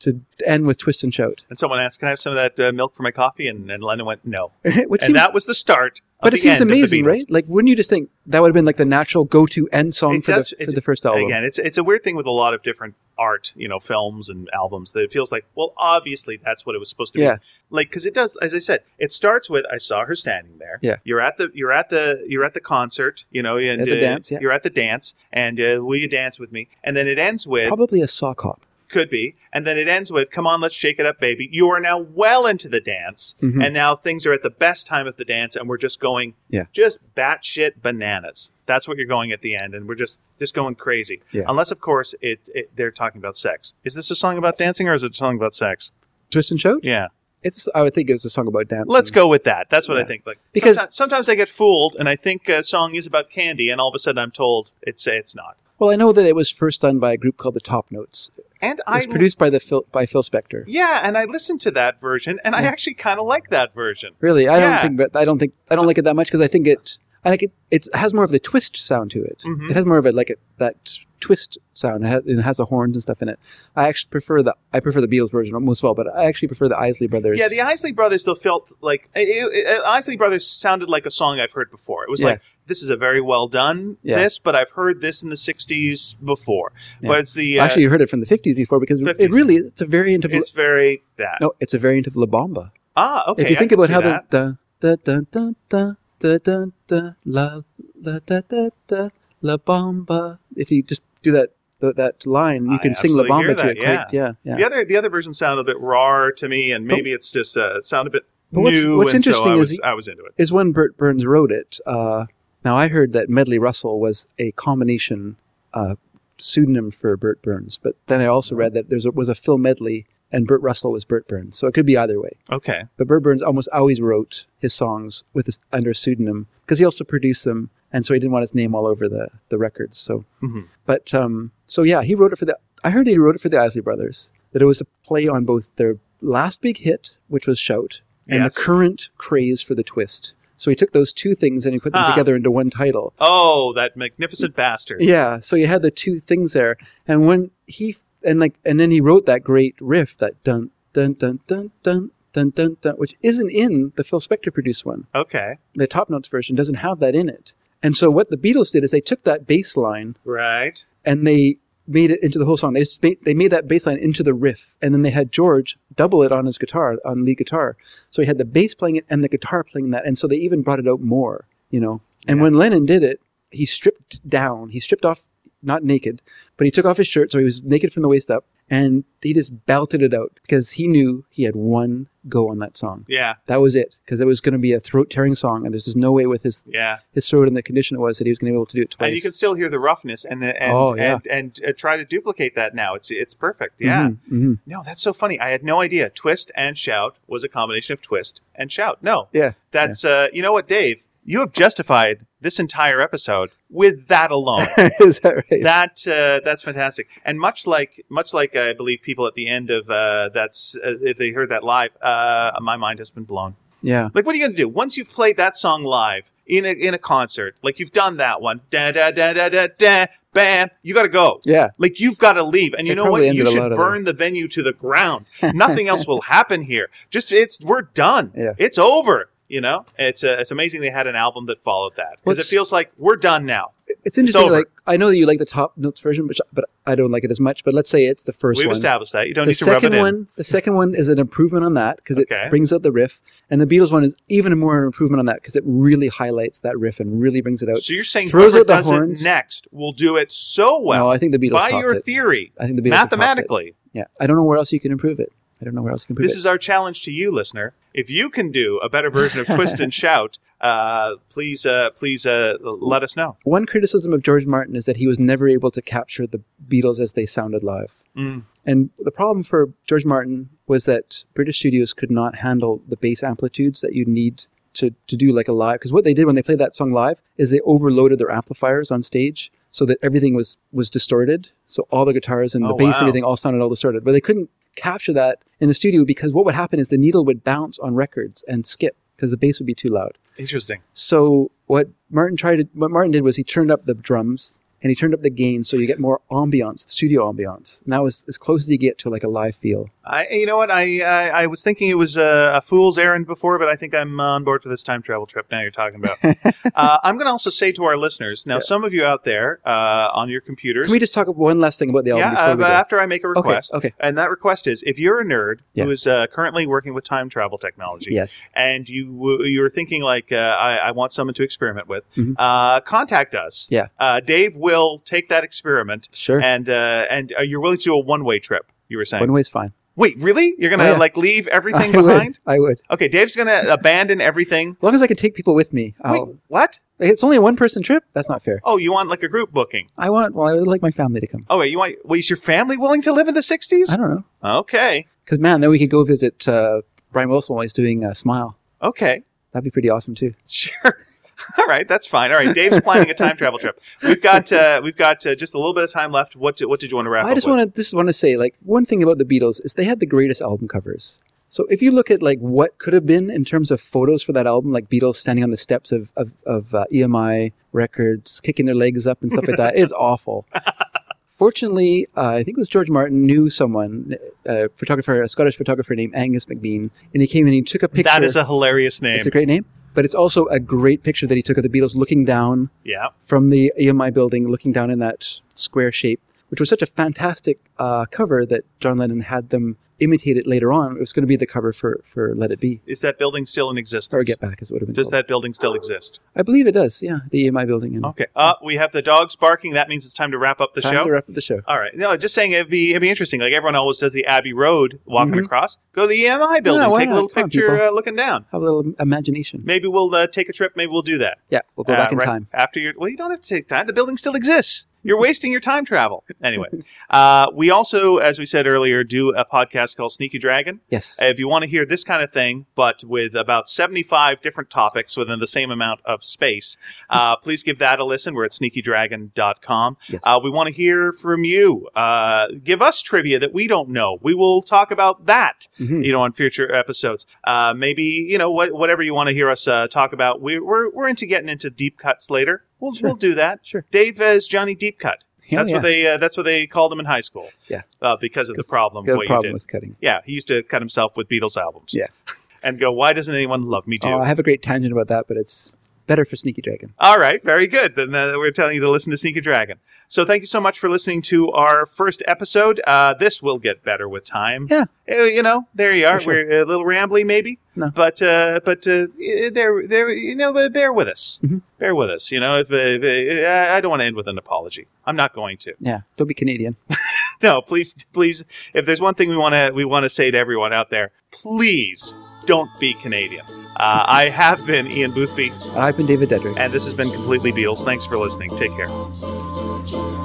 to end with Twist and Shout. And someone asked, "Can I have some of that uh, milk for my coffee?" And, and Lennon went, "No." Which and seems, that was the start. But it seems end of the amazing, right? Like, wouldn't you just think that would have been like the natural go-to end song It for does- the for the first album? Again, it's it's a weird thing with a lot of different art, you know, films and albums that it feels like, well, obviously that's what it was supposed to Yeah. be. Like because it does, as I said, it starts with I saw her standing there. Yeah. You're at the you're at the you're at the concert, you know, and At the uh, dance, yeah. You're at the dance, and uh, will you dance with me? And then it ends with Probably a sock hop. Could be, and then it ends with come on, let's shake it up, baby. You are now well into the dance, Mhm. and now things are at the best time of the dance, and we're just going, Yeah. just batshit bananas. That's what you're going at the end, and we're just just going crazy. Yeah. Unless, of course, it, it they're talking about sex. Is this a song about dancing, or is it a song about sex? Twist and Shout. Yeah, It's I would think it's a song about dancing. let's go with that. That's what I think. Like Because- sometimes, sometimes I get fooled, and I think a song is about candy, and all of a sudden I'm told it's it's not. Well, I know that it was first done by a group called the Top Notes. And It I was produced by the Phil, by Phil Spector. yeah, and I listened to that version, and I actually kind of like that version. Really, I Yeah. don't think, but I don't think I don't like it that much because I think it. I like it. It has more of the twist sound to it. Mhm. It has more of it like a, that twist sound. It has, it has the horns and stuff in it. I actually prefer the I prefer the Beatles version most of all, but I actually prefer the Isley Brothers. Yeah, the Isley Brothers though felt like it, it, it- Isley Brothers sounded like a song I've heard before. It was Yeah. like this is a very well done Yeah. this, but I've heard this in the '60s before. Yeah. But it's the uh, actually you heard it from the fifties before because 50s. it really it's a variant of it's very that. no, it's a variant of La Bamba. Ah, okay. if you I think about how that. the da da da da da da da la la da da da La Bamba. If you just do that th- that line, you I can sing La Bamba to it. Quite, yeah, yeah. The other the other version sounded a bit raw to me, and maybe it's just uh, it sounded a bit But what's- new. what's and so interesting I is was, he- I was into it. is when Bert Berns wrote it. Uh, now I heard that Medley Russell was a combination uh, pseudonym for Bert Berns, but then I also read that there was a Phil Medley and Bert Russell was Bert Berns, so it could be either way. Okay. But Bert Berns almost always wrote his songs with a, under a pseudonym because he also produced them, and so he didn't want his name all over the the records. So, Mhm. but um, so yeah, he wrote it for the. I heard he wrote it for the Isley Brothers. That it was a play on both their last big hit, which was Shout, and Yes. the current craze for the twist. So he took those two things and he put them Ah. together into one title. Oh, that magnificent bastard. Yeah, so you had the two things there, and when he and like and then he wrote that great riff, that dun dun dun dun dun dun dun dun, which isn't in the Phil Spector produced one. Okay. The Top Notes version doesn't have that in it. And so what the Beatles did is they took that bass line Right. and they made it into the whole song. They made, they made that bass line into the riff, and then they had George double it on his guitar, on lead guitar. So he had the bass playing it and the guitar playing that, and so they even brought it out more, you know. And Yeah. when Lennon did it, he stripped down. He stripped off, not naked, but he took off his shirt, so he was naked from the waist up, and he just belted it out because he knew he had one go on that song. Yeah. That was it, because it was going to be a throat tearing song, and there's just no way with his Yeah. his throat in the condition it was that he was going to be able to do it twice. And you can still hear the roughness and the, and Oh, yeah. and, and uh, try to duplicate that now. It's it's perfect. Yeah. Mhm, mhm. No, that's so funny. I had no idea. Twist and shout was a combination of twist and shout. No, Yeah. that's uh, you know what, Dave? You have justified this entire episode with that alone. Is that right? that uh, that's fantastic. And much like much like I believe people at the end of uh, that's uh, if they heard that live, uh, my mind has been blown. yeah. Like, what are you going to do once you've played that song live in a in a concert? Like you've done that one, da da da da da da, bam. You got to go. Yeah. Like you've got to leave, and you It know what? You should burn the venue to the ground. Nothing else will happen here. Just it's we're done. Yeah. It's over. You know, it's uh, it's amazing they had an album that followed that because it What's- feels like we're done now. It's interesting. over. like I know that you like the top notes version, but but I don't like it as much. But let's say it's the 1st We've one. established that. You don't The need to rub it second in. one, the second one is an improvement on that because Okay. it brings out the riff, and the Beatles one is even more an improvement on that because it really highlights that riff and really brings it out. So you're saying Throws whoever out the does horns. it next will do it so well no, I think the Beatles by topped your it. theory, I think the Beatles have topped it. mathematically. Yeah, I don't know where else you can improve it. I don't know where else you can put This This is our challenge to you, listener. If you can do a better version of Twist and Shout, uh, please, uh, please uh, let us know. One criticism of George Martin is that he was never able to capture the Beatles as they sounded live. Mm. And the problem for George Martin was that British studios could not handle the bass amplitudes that you need to, to do like a live. Because what they did when they played that song live is they overloaded their amplifiers on stage so that everything was was distorted. So all the guitars and the Oh, bass and everything all sounded all distorted. But they couldn't capture that in the studio because what would happen is the needle would bounce on records and skip because the bass would be too loud. Interesting. So what Martin tried to what Martin did was he turned up the drums and he turned up the gain so you get more ambiance, studio ambiance. And that was as close as you get to like a live feel. I, you know what? I, I, I was thinking it was a, a fool's errand before, but I think I'm on board for this time travel trip. Now you're talking about. uh, I'm going to also say to our listeners. Now, some of you out there uh, on your computers, Can we just talk one last thing about the album yeah, before uh, we but go? after I make a request, okay. okay. and that request is if you're a nerd Yeah. who is uh, currently working with time travel technology, Yes. and you you're thinking like uh, I, I want someone to experiment with, Mhm. uh, contact us. Yeah. uh, Dave will take that experiment, Sure. and uh, and uh, you're willing to do a one way trip. You were saying, One way is fine. wait, really? You're gonna Oh, yeah. like leave everything I behind? would. I would. Okay, Dave's gonna abandon everything. As long as I can take people with me. Wait, I'll, what? it's only a one person trip. That's not fair. Oh, you want like a group booking? I want. Well, I would like my family to come. Oh, wait, you want? Wait, is your family willing to live in the '60s? I don't know. Okay, Because man, then we could go visit uh, Brian Wilson while he's doing uh, Smile. okay. That'd be pretty awesome too. Sure. All right, that's fine. All right, Dave's planning a time travel trip. We've got uh, we've got uh, just a little bit of time left. What did, what did you want to wrap up? I just want to. This want to say like one thing about the Beatles is they had the greatest album covers. So if you look at like what could have been in terms of photos for that album, like Beatles standing on the steps of of, of uh, EMI records, kicking their legs up and stuff like that, it's awful. Fortunately, uh, I think it was George Martin knew someone, a photographer, a Scottish photographer named Angus McBean, and he came in and he took a picture. That is a hilarious name. It's a great name, but it's also a great picture that he took of the Beatles looking down yeah. from the EMI building, looking down in that square shape, which was such a fantastic uh, cover that John Lennon had them imitate it later on. It was going to be the cover for, for Let It Be Is that building still in existence? or Get Back, as it would have been. Does called. that building still exist? I believe it does. Yeah, the EMI building. And Okay. Uh, we have the dogs barking. That means it's time to wrap up the time show. to wrap up the show. All right. No, just saying it'd be it'd be interesting. Like everyone always does the Abbey Road walking across. Go to the EMI building, Mm-hmm. why take a little Come picture people. uh, looking down. Have a little imagination. Maybe we'll uh, take a trip. Maybe we'll do that. Yeah, we'll go Uh, back in right time. after your. Well, you don't have to take time. The building still exists. You're wasting your time travel. Anyway, uh, we also, as we said earlier, do a podcast called Sneaky Dragon. Yes. If you want to hear this kind of thing, but with about 75 different topics within the same amount of space, uh, please give that a listen. We're at sneakydragon.com. Yes. Uh, we want to hear from you. Uh, give us trivia that we don't know. We will talk about that, Mhm. you know, on future episodes. Uh, maybe, you know, what, whatever you want to hear us uh, talk about. We, we're, we're into getting into deep cuts later. We'll, Sure. we'll do that. Sure. Dave as Johnny Deep Cut. Yeah, that's what they uh, that's what they called him in high school. Yeah. Uh, because of the problem of what problem with cutting. Yeah, he used to cut himself with Beatles albums. Yeah. And go, why doesn't anyone love me too? Oh, I have a great tangent about that, but it's better for Sneaky Dragon. All right, very good. Then uh, we're telling you to listen to Sneaky Dragon. So thank you so much for listening to our first episode. Uh, this will get better with time. Yeah. Uh, you know, there you are. Sure. We're a little rambly, maybe. No. But uh, but uh, there there you know, bear with us. Mhm. Bear with us. You know, if, if, if I don't want to end with an apology. I'm not going to. Yeah, don't be Canadian. No, please, please. If there's one thing we want to we want to say to everyone out there, please don't be Canadian. Uh, I have been Ian Boothby, I've been David Dedrick. and this has been completely Beatles. Thanks for listening. Take care.